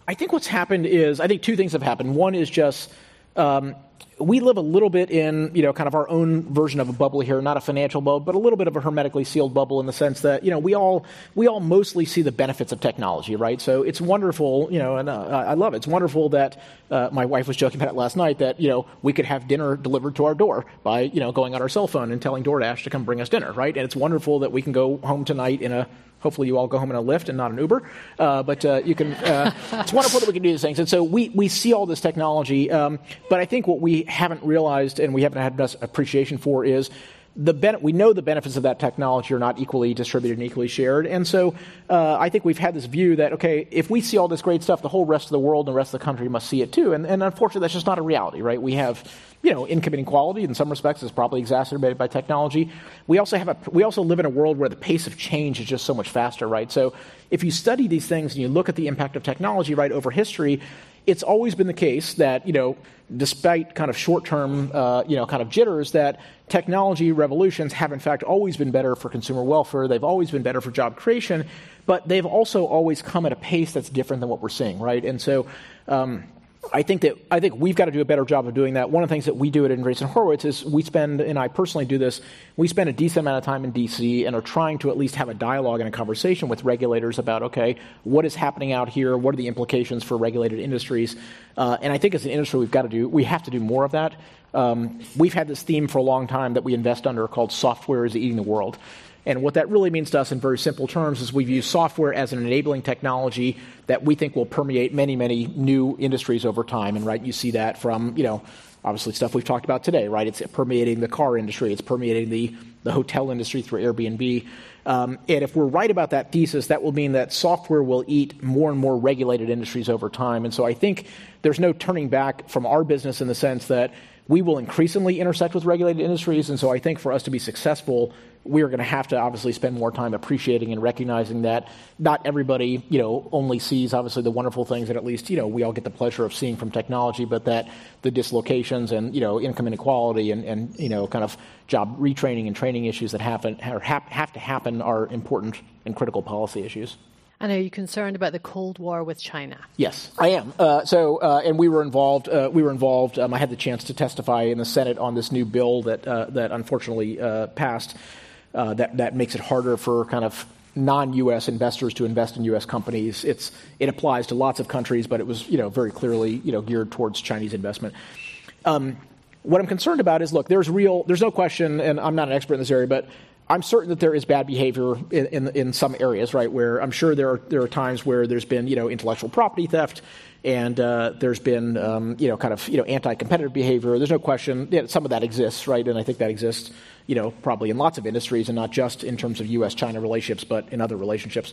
I think what's happened is, I think two things have happened. One is just um, we live a little bit in, you know, kind of our own version of a bubble here, not a financial bubble, but a little bit of a hermetically sealed bubble in the sense that, you know, we all, we all mostly see the benefits of technology, right? So it's wonderful, you know, and uh, I love it. It's wonderful that uh, my wife was joking about it last night that, you know, we could have dinner delivered to our door by, you know, going on our cell phone and telling DoorDash to come bring us dinner, right? And it's wonderful that we can go home tonight in a Hopefully, you all go home in a Lyft and not an Uber. Uh, but uh, you can. Uh, it's wonderful that we can do these things. And so we we see all this technology. Um, but I think what we haven't realized and we haven't had enough appreciation for is the ben- we know the benefits of that technology are not equally distributed and equally shared. And so uh, I think we've had this view that, okay, if we see all this great stuff, the whole rest of the world and the rest of the country must see it too. And, and unfortunately, that's just not a reality, right? We have, you know, income inequality in some respects is probably exacerbated by technology. We also have a, we also live in a world where the pace of change is just so much faster, right? So if you study these things and you look at the impact of technology, right, over history, it's always been the case that, you know, despite kind of short term, uh, you know, kind of jitters, that technology revolutions have in fact always been better for consumer welfare. They've always been better for job creation, but they've also always come at a pace that's different than what we're seeing, right? And so, um, I think that I think we've got to do a better job of doing that. One of the things that we do at Andreessen Horowitz is we spend, and I personally do this, we spend a decent amount of time in DC and are trying to at least have a dialogue and a conversation with regulators about, okay, what is happening out here? What are the implications for regulated industries? Uh, and I think as an industry, we've got to do, we have to do more of that. Um, we've had this theme for a long time that we invest under called software is eating the world. And what that really means to us in very simple terms is we've used software as an enabling technology that we think will permeate many, many new industries over time. And right, you see that from, you know, obviously stuff we've talked about today, right? It's permeating the car industry, it's permeating the, the hotel industry through Airbnb. Um, and if we're right about that thesis, that will mean that software will eat more and more regulated industries over time. And so I think there's no turning back from our business in the sense that we will increasingly intersect with regulated industries. And so I think for us to be successful, we are going to have to obviously spend more time appreciating and recognizing that not everybody, you know, only sees obviously the wonderful things that at least, you know, we all get the pleasure of seeing from technology, but that the dislocations and, you know, income inequality and, and you know, kind of job retraining and training issues that happen, or have to happen are important and critical policy issues. And are you concerned about the Cold War with China? Yes, I am. Uh, so, uh, and we were involved. Uh, we were involved. Um, I had the chance to testify in the Senate on this new bill that uh, that unfortunately uh, passed. Uh, that that makes it harder for kind of non-U.S. investors to invest in U.S. companies. It's it applies to lots of countries, but it was you know very clearly you know geared towards Chinese investment. Um, what I'm concerned about is look, there's real, there's no question, and I'm not an expert in this area, but I'm certain that there is bad behavior in, in, in, some areas, right? Where I'm sure there are there are times where there's been you know intellectual property theft, and uh, there's been um, you know kind of you know anti-competitive behavior. There's no question yeah, some of that exists, right? And I think that exists you know probably in lots of industries, and not just in terms of U.S.-China relationships, but in other relationships.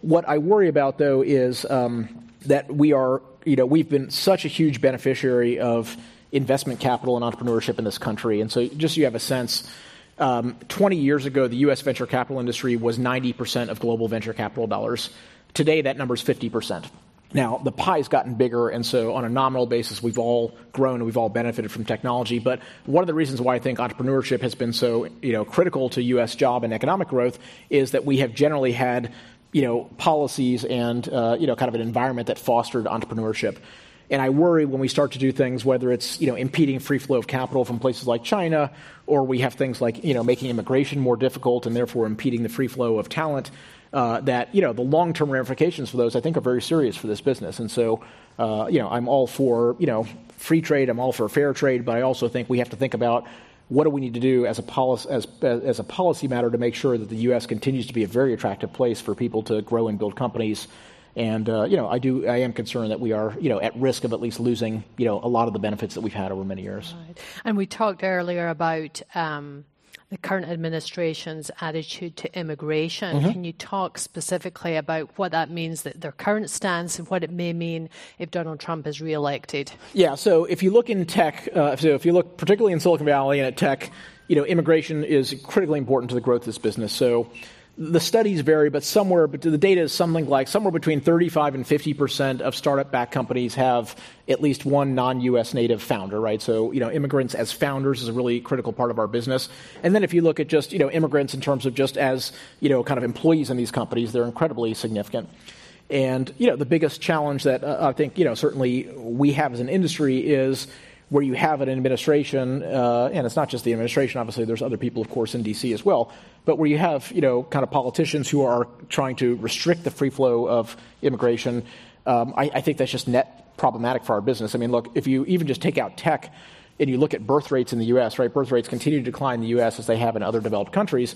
What I worry about though is um, that we are you know we've been such a huge beneficiary of investment capital and entrepreneurship in this country, and so just so you have a sense um, 20 years ago, the U.S. venture capital industry was 90% of global venture capital dollars. Today, that number is 50%. Now, the pie's gotten bigger, and so on a nominal basis, we've all grown and we've all benefited from technology. But one of the reasons why I think entrepreneurship has been so you know, critical to U.S. job and economic growth is that we have generally had you know, policies and uh, you know, kind of an environment that fostered entrepreneurship. And I worry when we start to do things, whether it's you know impeding free flow of capital from places like China, or we have things like you know making immigration more difficult and therefore impeding the free flow of talent. Uh, that you know the long-term ramifications for those I think are very serious for this business. And so uh, you know I'm all for you know free trade. I'm all for fair trade, but I also think we have to think about what do we need to do as a policy as, as a policy matter to make sure that the U.S. continues to be a very attractive place for people to grow and build companies and uh, you know, I do. I am concerned that we are, you know, at risk of at least losing, you know, a lot of the benefits that we've had over many years. Right. And we talked earlier about. Um, the current administration's attitude to immigration. Mm-hmm. Can you talk specifically about what that means, that their current stance, and what it may mean if Donald Trump is reelected? Yeah. So if you look in tech, uh, so if you look particularly in Silicon Valley and at tech, you know, immigration is critically important to the growth of this business. So the studies vary, but somewhere, but the data is something like somewhere between 35 and 50 percent of startup-backed companies have at least one non-U.S. native founder, right? So, you know, immigrants as founders is a really critical part of our business. And then if you look at just, you know, immigrants in terms of just as, you know, kind of employees in these companies, they're incredibly significant. And, you know, the biggest challenge that uh, I think, you know, certainly we have as an industry is where you have an administration, uh, and it's not just the administration, obviously, there's other people, of course, in D.C. as well, but where you have, you know, kind of politicians who are trying to restrict the free flow of immigration, um, I, I think that's just net problematic for our business. I mean, look, if you even just take out tech, and you look at birth rates in the US, right? Birth rates continue to decline in the US as they have in other developed countries.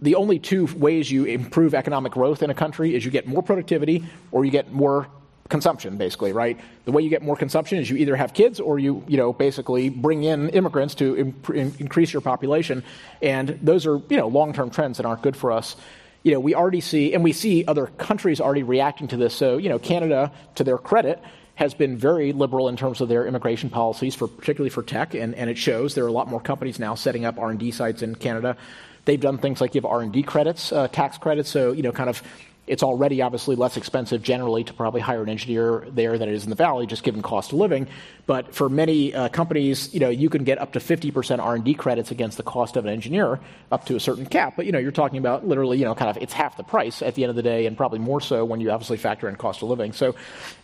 The only two ways you improve economic growth in a country is you get more productivity or you get more consumption, basically, right? The way you get more consumption is you either have kids or you, you know, basically bring in immigrants to imp- increase your population. And those are, you know, long term trends that aren't good for us. You know, we already see, and we see other countries already reacting to this. So, you know, Canada, to their credit, has been very liberal in terms of their immigration policies, for particularly for tech, and, and it shows. There are a lot more companies now setting up R&D sites in Canada. They've done things like give R&D credits, uh, tax credits, so you know, kind of it's already obviously less expensive generally to probably hire an engineer there than it is in the valley, just given cost of living. But for many uh, companies, you know, you can get up to 50% R&D credits against the cost of an engineer, up to a certain cap. But you know, you're talking about literally, you know, kind of it's half the price at the end of the day, and probably more so when you obviously factor in cost of living. So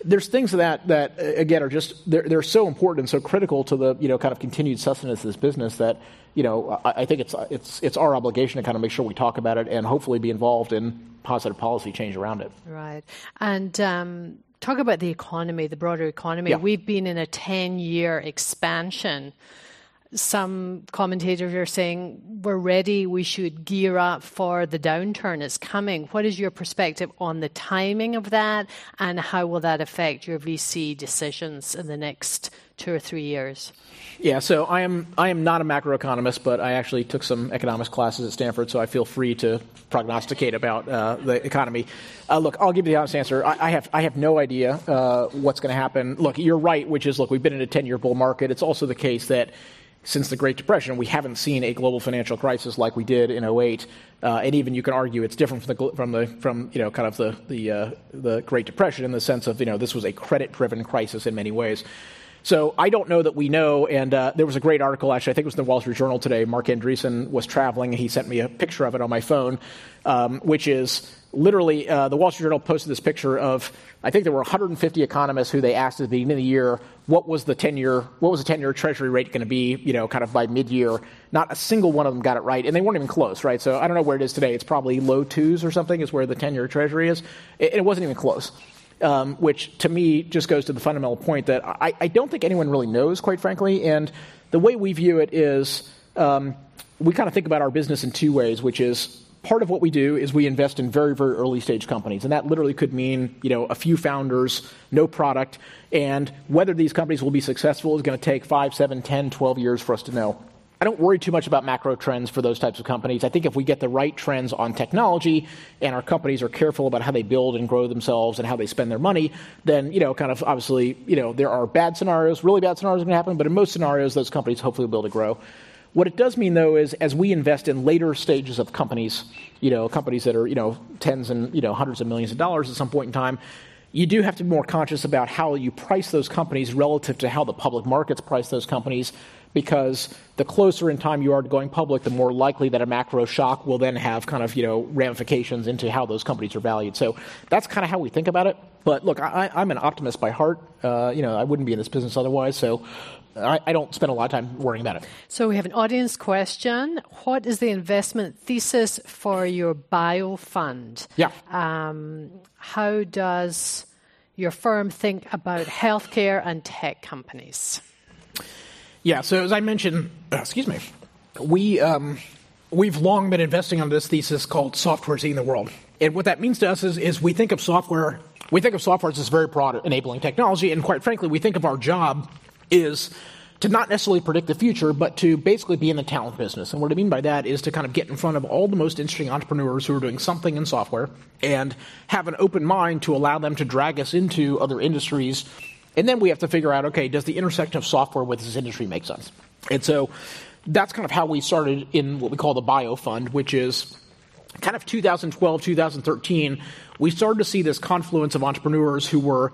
there's things that that again are just they're they're so important and so critical to the you know kind of continued sustenance of this business that you know I, I think it's it's it's our obligation to kind of make sure we talk about it and hopefully be involved in positive policy change around it. Right. And um, talk about the economy, the broader economy. Yeah. We've been in a 10 year expansion. some commentators are saying we're ready, we should gear up for the downturn that's coming. What is your perspective on the timing of that, and how will that affect your VC decisions in the next two or three years? Yeah, so I am I am not a macroeconomist, but I actually took some economics classes at Stanford, so I feel free to prognosticate about uh, the economy. Uh, look, I'll give you the honest answer. I, I have I have no idea uh, what's going to happen. Look, you're right, which is look, we've been in a 10 year bull market. It's also the case that since the Great Depression, we haven't seen a global financial crisis like we did in 08. Uh, and even you can argue it's different from the from the from you know kind of the the uh, the Great Depression in the sense of you know this was a credit driven crisis in many ways. So I don't know that we know. And uh, there was a great article, actually, I think it was in the Wall Street Journal today. Marc Andreessen was traveling, and he sent me a picture of it on my phone, um, which is literally uh, the Wall Street Journal posted this picture of I think there were 150 economists who they asked at the beginning of the year what was the 10 year what was the 10 year Treasury rate going to be, you know, kind of by mid year. Not a single one of them got it right, and they weren't even close, right? So I don't know where it is today. It's probably low twos or something is where the 10 year Treasury is. It, it wasn't even close um, which to me just goes to the fundamental point that I, I, don't think anyone really knows, quite frankly. And the way we view it is um, we kind of think about our business in two ways, which is part of what we do is we invest in very, very early stage companies. And that literally could mean, you know, a few founders, no product. And whether these companies will be successful is going to take five, seven, 10, 12 years for us to know. I don't worry too much about macro trends for those types of companies. I think if we get the right trends on technology and our companies are careful about how they build and grow themselves and how they spend their money, then, you know, kind of obviously, you know, there are bad scenarios, really bad scenarios are going to happen, but in most scenarios, those companies hopefully will be able to grow. What it does mean, though, is as we invest in later stages of companies, you know, companies that are, you know, tens and, you know, hundreds of millions of dollars at some point in time, you do have to be more conscious about how you price those companies relative to how the public markets price those companies because the closer in time you are to going public, the more likely that a macro shock will then have kind of you know ramifications into how those companies are valued. So that's kind of how we think about it. But look, I, am an optimist by heart. Uh, you know, I wouldn't be in this business otherwise. So I, I, don't spend a lot of time worrying about it. So we have an audience question. What is the investment thesis for your bio fund? Yeah. Um, how does your firm think about healthcare and tech companies? Yeah, so as I mentioned, excuse me, we, um, we've long been investing on this thesis called software eating the world. And what that means to us is, is we think of software, we think of software as this very broad enabling technology, and quite frankly, we think of our job is to not necessarily predict the future, but to basically be in the talent business. And what I mean by that is to kind of get in front of all the most interesting entrepreneurs who are doing something in software and have an open mind to allow them to drag us into other industries and then we have to figure out okay, does the intersection of software with this industry make sense? And so that's kind of how we started in what we call the bio fund, which is kind of 2012, 2013. We started to see this confluence of entrepreneurs who were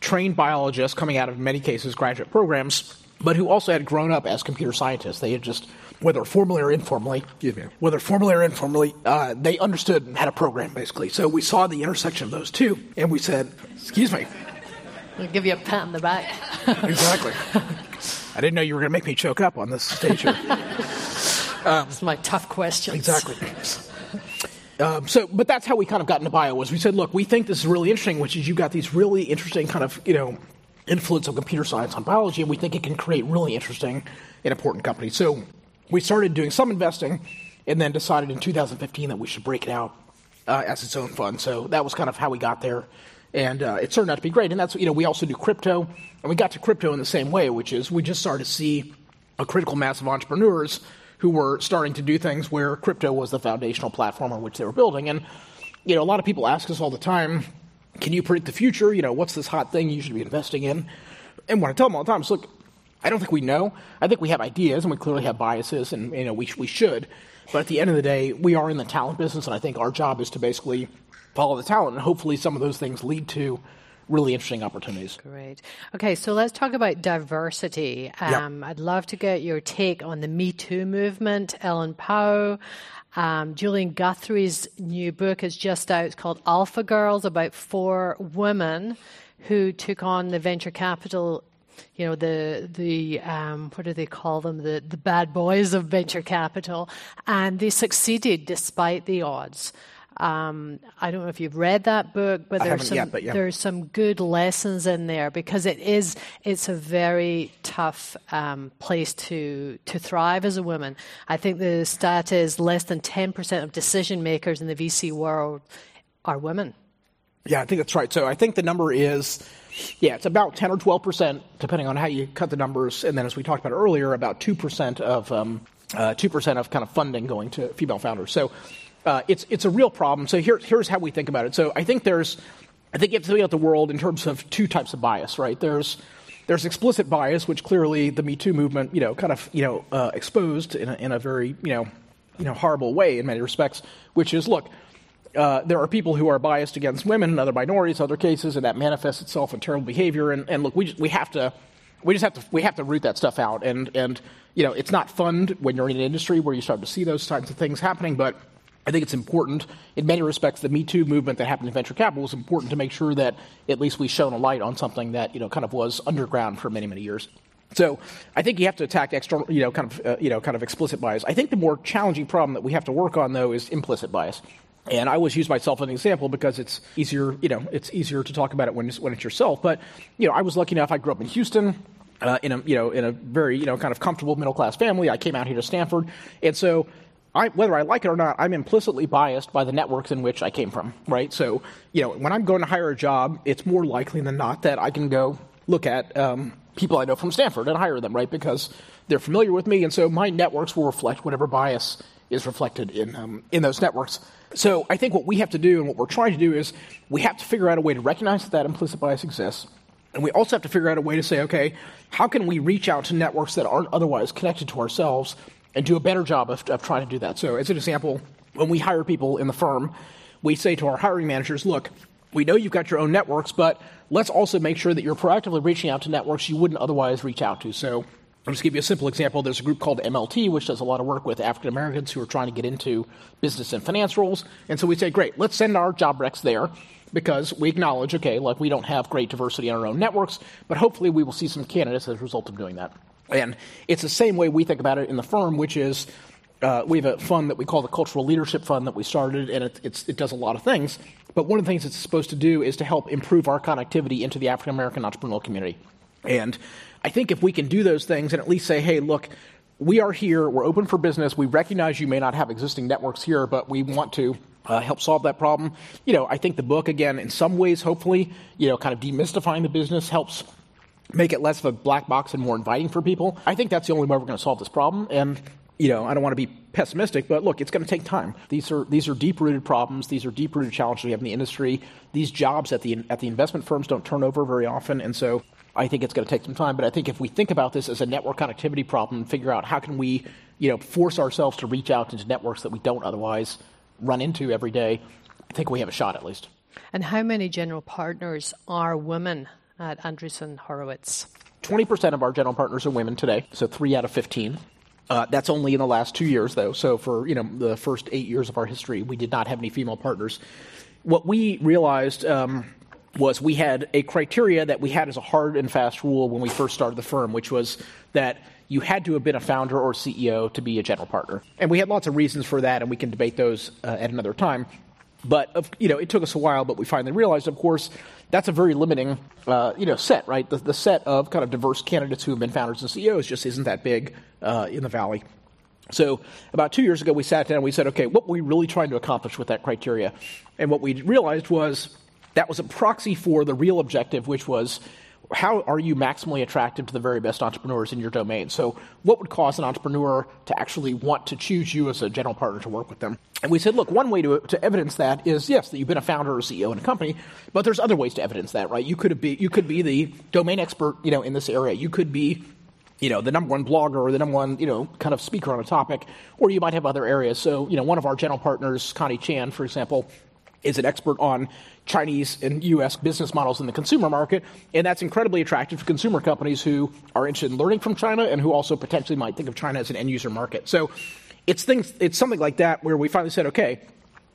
trained biologists coming out of, in many cases, graduate programs, but who also had grown up as computer scientists. They had just whether formally or informally, whether formally or informally, uh, they understood how to program basically. So we saw the intersection of those two, and we said, "Excuse me, I'll give you a pat on the back. exactly. I didn't know you were going to make me choke up on this stage here. Um, it's my tough question. Exactly. Um, so, but that's how we kind of got into bio. Was we said, look, we think this is really interesting, which is you've got these really interesting kind of you know influence of computer science on biology, and we think it can create really interesting and important companies. So, we started doing some investing, and then decided in 2015 that we should break it out uh, as its own fund. So that was kind of how we got there and uh, it turned out to be great. And that's you know we also do crypto, and we got to crypto in the same way, which is we just started to see a critical mass of entrepreneurs who were starting to do things where crypto was the foundational platform on which they were building. And you know a lot of people ask us all the time, can you predict the future? You know what's this hot thing you should be investing in? And what I tell them all the time is, look, I don't think we know. I think we have ideas, and we clearly have biases, and you know we we should. But at the end of the day, we are in the talent business, and I think our job is to basically follow the talent. And hopefully, some of those things lead to really interesting opportunities. Great. Okay, so let's talk about diversity. Um, yep. I'd love to get your take on the Me Too movement, Ellen Pao. Um, Julian Guthrie's new book is just out. It's called Alpha Girls, about four women who took on the venture capital you know the the um, what do they call them the the bad boys of venture capital, and they succeeded despite the odds. Um, I don't know if you've read that book, but there's some yet, but yeah. there's some good lessons in there because it is it's a very tough um, place to to thrive as a woman. I think the stat is less than ten percent of decision makers in the VC world are women. Yeah, I think that's right. So I think the number is, yeah, it's about 10 or 12 percent, depending on how you cut the numbers. And then, as we talked about earlier, about 2 percent of um, uh, 2% of kind of funding going to female founders. So uh, it's, it's a real problem. So here, here's how we think about it. So I think there's, I think you have to think about the world in terms of two types of bias, right? There's, there's explicit bias, which clearly the Me Too movement, you know, kind of, you know, uh, exposed in a, in a very, you know, you know, horrible way in many respects, which is, look, uh, there are people who are biased against women and other minorities, other cases, and that manifests itself in terrible behavior. And, and look, we, just, we have to we just have to we have to root that stuff out. And and you know, it's not fun when you're in an industry where you start to see those types of things happening, but I think it's important, in many respects, the Me Too movement that happened in venture capital was important to make sure that at least we shone a light on something that you know kind of was underground for many many years. So I think you have to attack external, you know, kind of, uh, you know, kind of explicit bias. I think the more challenging problem that we have to work on, though, is implicit bias. And I always use myself as an example because it's easier, you know, it's easier to talk about it when it's, when it's yourself. But you know, I was lucky enough. I grew up in Houston uh, in a you know in a very you know kind of comfortable middle class family. I came out here to Stanford, and so I, whether I like it or not, I'm implicitly biased by the networks in which I came from. Right. So you know when I'm going to hire a job, it's more likely than not that I can go look at um, people I know from Stanford and hire them. Right because they're familiar with me, and so my networks will reflect whatever bias is reflected in um, in those networks. So I think what we have to do and what we're trying to do is we have to figure out a way to recognize that that implicit bias exists and we also have to figure out a way to say, okay, how can we reach out to networks that aren't otherwise connected to ourselves and do a better job of, of trying to do that? So, as an example, when we hire people in the firm, we say to our hiring managers, look, we know you've got your own networks, but let's also make sure that you're proactively reaching out to networks you wouldn't otherwise reach out to. So, I'll just give you a simple example. There's a group called MLT, which does a lot of work with African Americans who are trying to get into business and finance roles. And so we say, great, let's send our job recs there because we acknowledge, okay, like we don't have great diversity in our own networks, but hopefully we will see some candidates as a result of doing that. And it's the same way we think about it in the firm, which is uh, we have a fund that we call the Cultural Leadership Fund that we started, and it, it does a lot of things. But one of the things it's supposed to do is to help improve our connectivity into the African American entrepreneurial community. And I think if we can do those things and at least say, hey, look, we are here, we're open for business, we recognize you may not have existing networks here, but we want to uh, help solve that problem. You know, I think the book, again, in some ways, hopefully, you know, kind of demystifying the business helps make it less of a black box and more inviting for people. I think that's the only way we're going to solve this problem. And you know, I don't want to be pessimistic, but look, it's going to take time. These are these are deep-rooted problems. These are deep-rooted challenges we have in the industry. These jobs at the at the investment firms don't turn over very often, and so I think it's going to take some time. But I think if we think about this as a network connectivity problem, and figure out how can we, you know, force ourselves to reach out into networks that we don't otherwise run into every day, I think we have a shot at least. And how many general partners are women at Andreessen Horowitz? 20% of our general partners are women today, so three out of 15. Uh, that's only in the last two years, though. So for you know the first eight years of our history, we did not have any female partners. What we realized um, was we had a criteria that we had as a hard and fast rule when we first started the firm, which was that you had to have been a founder or CEO to be a general partner. And we had lots of reasons for that, and we can debate those uh, at another time. But you know, it took us a while, but we finally realized, of course, that's a very limiting, uh, you know, set, right? The, the, set of kind of diverse candidates who have been founders and CEOs just isn't that big uh, in the valley. So about two years ago, we sat down and we said, okay, what were we really trying to accomplish with that criteria? And what we realized was that was a proxy for the real objective, which was how are you maximally attractive to the very best entrepreneurs in your domain? So, what would cause an entrepreneur to actually want to choose you as a general partner to work with them? And we said, look, one way to, to evidence that is yes, that you've been a founder or CEO in a company, but there's other ways to evidence that, right? You could be you could be the domain expert, you know, in this area. You could be you know, the number one blogger or the number one, you know, kind of speaker on a topic, or you might have other areas. So, you know, one of our general partners, Connie Chan, for example, is an expert on Chinese and U.S. business models in the consumer market, and that's incredibly attractive to consumer companies who are interested in learning from China and who also potentially might think of China as an end user market. So it's things, it's something like that where we finally said, okay,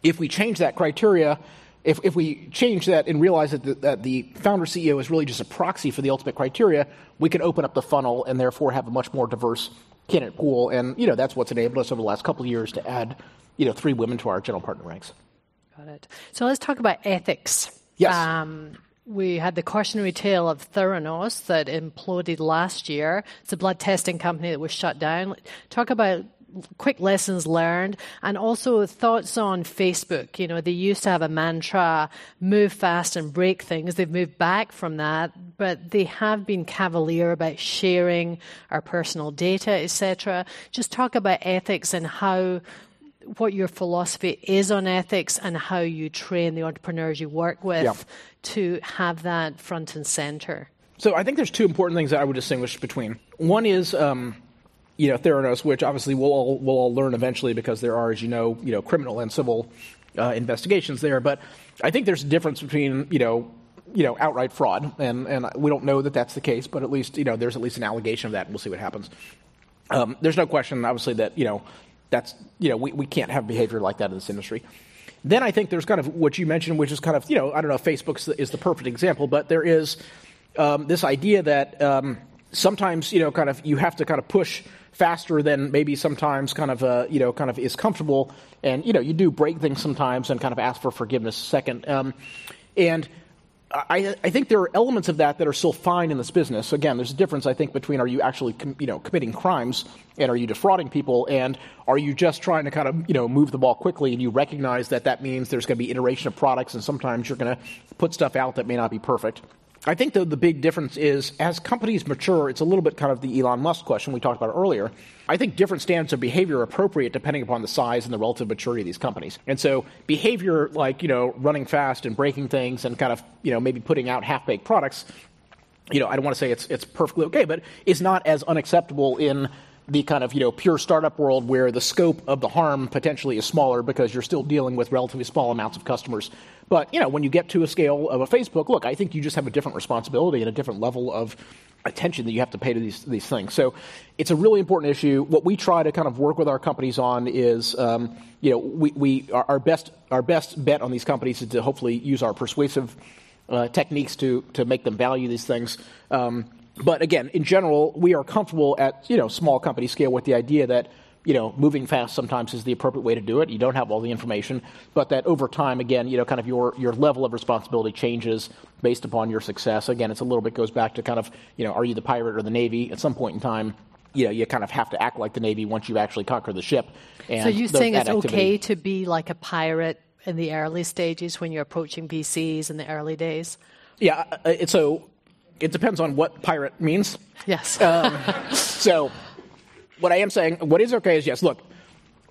if we change that criteria, if, if we change that and realize that the, that the founder CEO is really just a proxy for the ultimate criteria, we can open up the funnel and therefore have a much more diverse candidate pool. And you know that's what's enabled us over the last couple of years to add you know three women to our general partner ranks. Got it. So let's talk about ethics. Yes. Um, we had the cautionary tale of Theranos that imploded last year. It's a blood testing company that was shut down. Talk about quick lessons learned and also thoughts on Facebook. You know, they used to have a mantra, move fast and break things. They've moved back from that, but they have been cavalier about sharing our personal data, etc. Just talk about ethics and how what your philosophy is on ethics and how you train the entrepreneurs you work with yeah. to have that front and center. So I think there's two important things that I would distinguish between. One is um, you know, Theranos, which obviously we'll all, we'll all learn eventually because there are, as you know, you know, criminal and civil uh, investigations there. But I think there's a difference between, you know, you know, outright fraud, and, and we don't know that that's the case, but at least, you know, there's at least an allegation of that, and we'll see what happens. Um, there's no question, obviously, that, you know, that's, you know, we, we can't have behavior like that in this industry. Then I think there's kind of what you mentioned, which is kind of, you know, I don't know Facebook is the, is the perfect example, but there is um, this idea that um, sometimes, you know, kind of you have to kind of push faster than maybe sometimes kind of uh, you know kind of is comfortable, and you know you do break things sometimes and kind of ask for forgiveness second. Um, and I, I, think there are elements of that that are still fine in this business. Again, there's a difference, I think, between are you actually, com- you know, committing crimes and are you defrauding people, and are you just trying to kind of, you know, move the ball quickly and you recognize that that means there's going to be iteration of products and sometimes you're going to put stuff out that may not be perfect. I think the, the big difference is as companies mature, it's a little bit kind of the Elon Musk question we talked about earlier. I think different standards of behavior are appropriate depending upon the size and the relative maturity of these companies. And so behavior like, you know, running fast and breaking things and kind of, you know, maybe putting out half-baked products, you know, I don't want to say it's, it's perfectly okay, but is not as unacceptable in the kind of you know pure startup world where the scope of the harm potentially is smaller because you're still dealing with relatively small amounts of customers. But you know when you get to a scale of a Facebook, look, I think you just have a different responsibility and a different level of attention that you have to pay to these these things. So it's a really important issue. What we try to kind of work with our companies on is um, you know we, we our, best our best bet on these companies is to hopefully use our persuasive uh, techniques to to make them value these things. Um, but again, in general, we are comfortable at you know small company scale with the idea that you know moving fast sometimes is the appropriate way to do it. You don't have all the information, but that over time, again, you know, kind of your your level of responsibility changes based upon your success. Again, it's a little bit goes back to kind of you know, are you the pirate or the navy? At some point in time, you know, you kind of have to act like the navy once you actually conquer the ship. And so you're saying it's activity, okay to be like a pirate in the early stages when you're approaching VCs in the early days? Yeah, uh, so it depends on what pirate means. Yes. Um, so, what I am saying, what is okay is yes, look,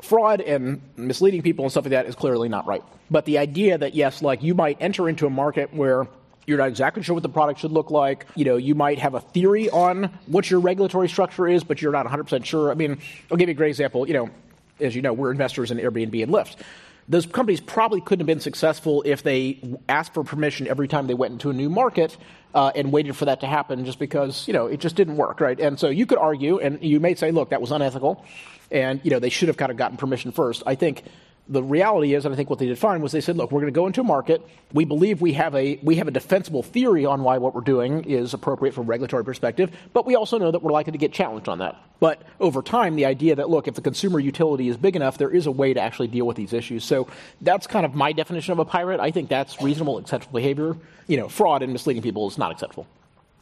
fraud and misleading people and stuff like that is clearly not right. But the idea that, yes, like you might enter into a market where you're not exactly sure what the product should look like. You know, you might have a theory on what your regulatory structure is, but you're not 100% sure. I mean, I'll give you a great example. You know, as you know, we're investors in Airbnb and Lyft those companies probably couldn't have been successful if they asked for permission every time they went into a new market uh, and waited for that to happen just because you know it just didn't work right? And so you could argue and you may say look that was unethical and you know they should have kind of gotten permission first. I think the reality is, and I think what they did fine was they said, look, we're going to go into a market. We believe we have a we have a defensible theory on why what we're doing is appropriate from a regulatory perspective, but we also know that we're likely to get challenged on that. But over time, the idea that look, if the consumer utility is big enough, there is a way to actually deal with these issues. So that's kind of my definition of a pirate. I think that's reasonable, acceptable behavior. You know, fraud and misleading people is not acceptable.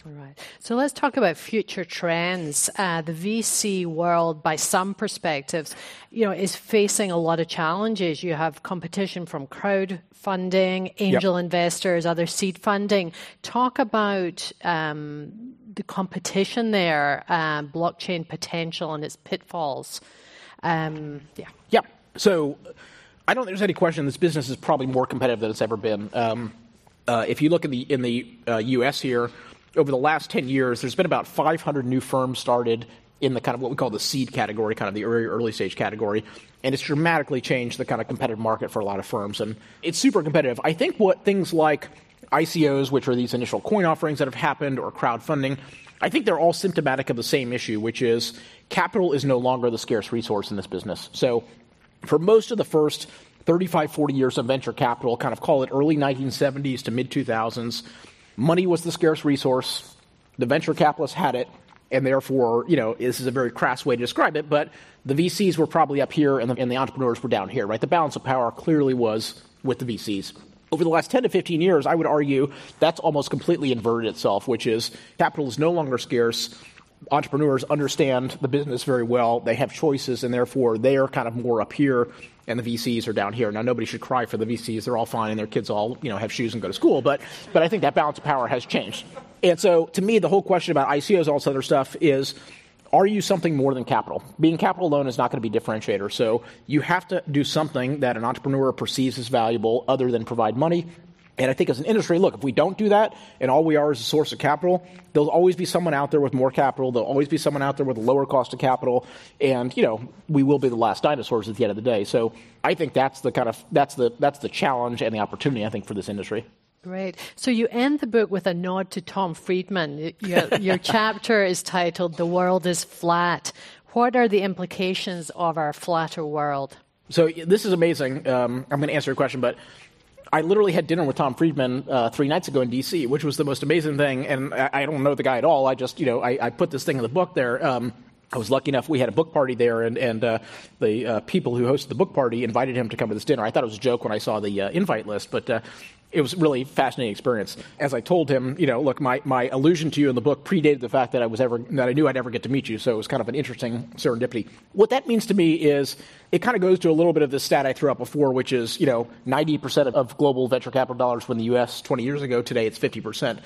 All right. So let's talk about future trends. Uh, the VC world, by some perspectives, you know, is facing a lot of challenges. You have competition from crowdfunding, angel yep. investors, other seed funding. Talk about um, the competition there, um, blockchain potential and its pitfalls. Um, yeah. Yeah. So I don't think there's any question this business is probably more competitive than it's ever been. Um, uh, if you look in the in the uh, U.S. here over the last 10 years, there's been about 500 new firms started in the kind of what we call the seed category, kind of the early, early stage category. And it's dramatically changed the kind of competitive market for a lot of firms. And it's super competitive. I think what things like ICOs, which are these initial coin offerings that have happened, or crowdfunding, I think they're all symptomatic of the same issue, which is capital is no longer the scarce resource in this business. So for most of the first 35, 40 years of venture capital, kind of call it early 1970s to mid 2000s, money was the scarce resource. The venture capitalists had it, and therefore, you know, this is a very crass way to describe it, but the VCs were probably up here and the, and the entrepreneurs were down here, right? The balance of power clearly was with the VCs. Over the last 10 to 15 years, I would argue that's almost completely inverted itself, which is capital is no longer scarce. Entrepreneurs understand the business very well. They have choices, and therefore they are kind of more up here, and the VCs are down here. Now, nobody should cry for the VCs; they're all fine, and their kids all you know have shoes and go to school. But but I think that balance of power has changed. And so, to me, the whole question about ICOs, all this other stuff, is are you something more than capital? Being capital alone is not going to be differentiator. So you have to do something that an entrepreneur perceives as valuable other than provide money. And I think as an industry, look, if we don't do that and all we are is a source of capital, there'll always be someone out there with more capital. There'll always be someone out there with a lower cost of capital. And, you know, we will be the last dinosaurs at the end of the day. So I think that's the kind of, that's the, that's the challenge and the opportunity, I think, for this industry. Great. So you end the book with a nod to Tom Friedman. Your, your chapter is titled The World is Flat. What are the implications of our flatter world? So this is amazing. Um, I'm going to answer your question, but I literally had dinner with Tom Friedman uh, three nights ago in D.C., which was the most amazing thing. And I, I, don't know the guy at all. I just, you know, I, I put this thing in the book there. Um, I was lucky enough, we had a book party there, and, and uh, the uh, people who hosted the book party invited him to come to this dinner. I thought it was a joke when I saw the uh, invite list, but uh, it was really fascinating experience. As I told him, you know, look, my, my allusion to you in the book predated the fact that I was ever that I knew I'd ever get to meet you, so it was kind of an interesting serendipity. What that means to me is it kind of goes to a little bit of the stat I threw out before, which is, you know, 90% of global venture capital dollars were in the U.S. 20 years ago. Today, it's 50%.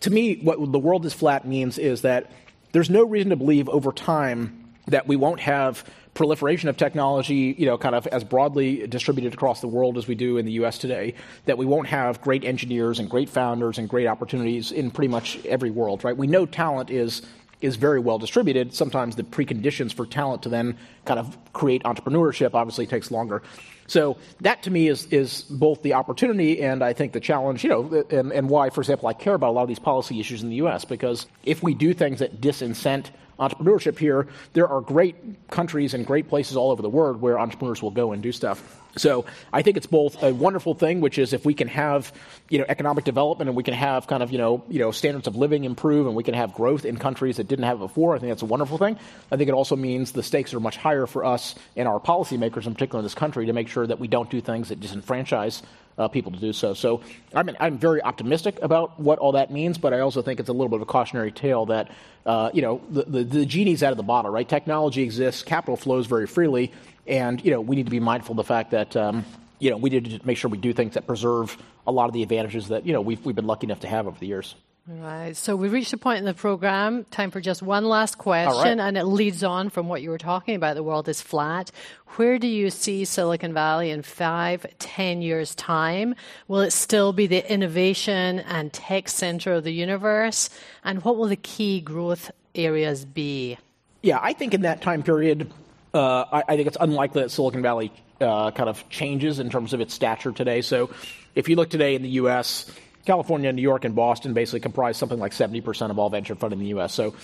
To me, what the world is flat means is that there's no reason to believe over time that we won't have proliferation of technology, you know, kind of as broadly distributed across the world as we do in the U.S. today, that we won't have great engineers and great founders and great opportunities in pretty much every world, right? We know talent is is very well distributed. Sometimes the preconditions for talent to then kind of create entrepreneurship obviously takes longer. So that to me is is both the opportunity and I think the challenge, you know, and, and why, for example, I care about a lot of these policy issues in the U.S. because if we do things that disincent entrepreneurship here, there are great countries and great places all over the world where entrepreneurs will go and do stuff. So I think it's both a wonderful thing, which is if we can have, you know, economic development and we can have kind of, you know, you know, standards of living improve and we can have growth in countries that didn't have it before. I think that's a wonderful thing. I think it also means the stakes are much higher for us and our policymakers, in particular in this country, to make sure that we don't do things that disenfranchise uh, people to do so. So I'm, I'm very optimistic about what all that means, but I also think it's a little bit of a cautionary tale that, uh, you know, the, the, the genie's out of the bottle, right? Technology exists, capital flows very freely, and, you know, we need to be mindful of the fact that, um, you know, we need to make sure we do things that preserve a lot of the advantages that, you know, we've, we've been lucky enough to have over the years. Right. So we reached a point in the program, time for just one last question, right. and it leads on from what you were talking about. The world is flat. Where do you see Silicon Valley in five, ten years' time? Will it still be the innovation and tech center of the universe? And what will the key growth areas be? Yeah, I think in that time period, uh, I, I, think it's unlikely that Silicon Valley uh, kind of changes in terms of its stature today. So if you look today in the U.S., California, New York, and Boston basically comprise something like 70% of all venture funding in the U.S. So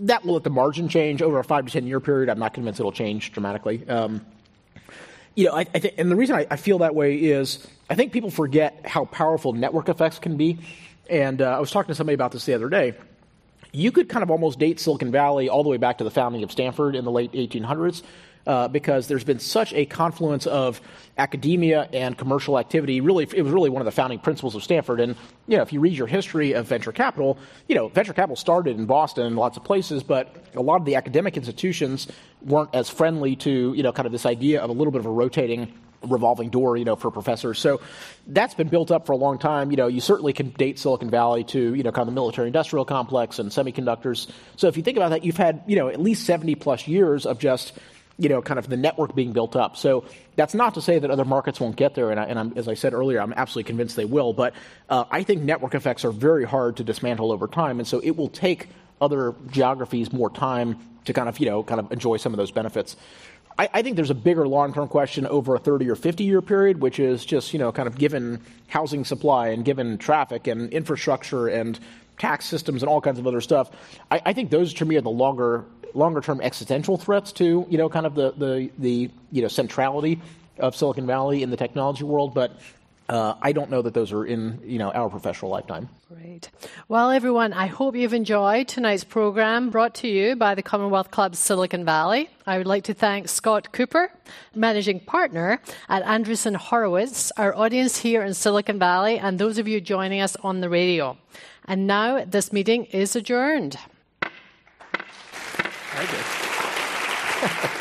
that will at the margin change over a five to 10 year period. I'm not convinced it'll change dramatically. Um, you know, I, I think, and the reason I, I, feel that way is I think people forget how powerful network effects can be. And uh, I was talking to somebody about this the other day. You could kind of almost date Silicon Valley all the way back to the founding of Stanford in the late 1800s uh, because there's been such a confluence of academia and commercial activity. Really, it was really one of the founding principles of Stanford. And you know, if you read your history of venture capital, you know, venture capital started in Boston and lots of places, but a lot of the academic institutions weren't as friendly to you know, kind of this idea of a little bit of a rotating revolving door, you know, for professors. So that's been built up for a long time. You know, you certainly can date Silicon Valley to, you know, kind of the military industrial complex and semiconductors. So if you think about that, you've had, you know, at least 70 plus years of just you know, kind of the network being built up. So that's not to say that other markets won't get there, and, I, and as I said earlier, I'm absolutely convinced they will. But uh, I think network effects are very hard to dismantle over time, and so it will take other geographies more time to kind of, you know, kind of enjoy some of those benefits. I, I think there's a bigger long-term question over a 30 or 50-year period, which is just, you know, kind of given housing supply and given traffic and infrastructure and tax systems and all kinds of other stuff. I, I think those to me are the longer longer term existential threats to you know kind of the the the you know centrality of Silicon Valley in the technology world, but. Uh, I don't know that those are in you know our professional lifetime. Great. Well, everyone, I hope you've enjoyed tonight's program brought to you by the Commonwealth Club Silicon Valley. I would like to thank Scott Kupor, managing partner at Andreessen Horowitz, our audience here in Silicon Valley, and those of you joining us on the radio. And now this meeting is adjourned. Very good.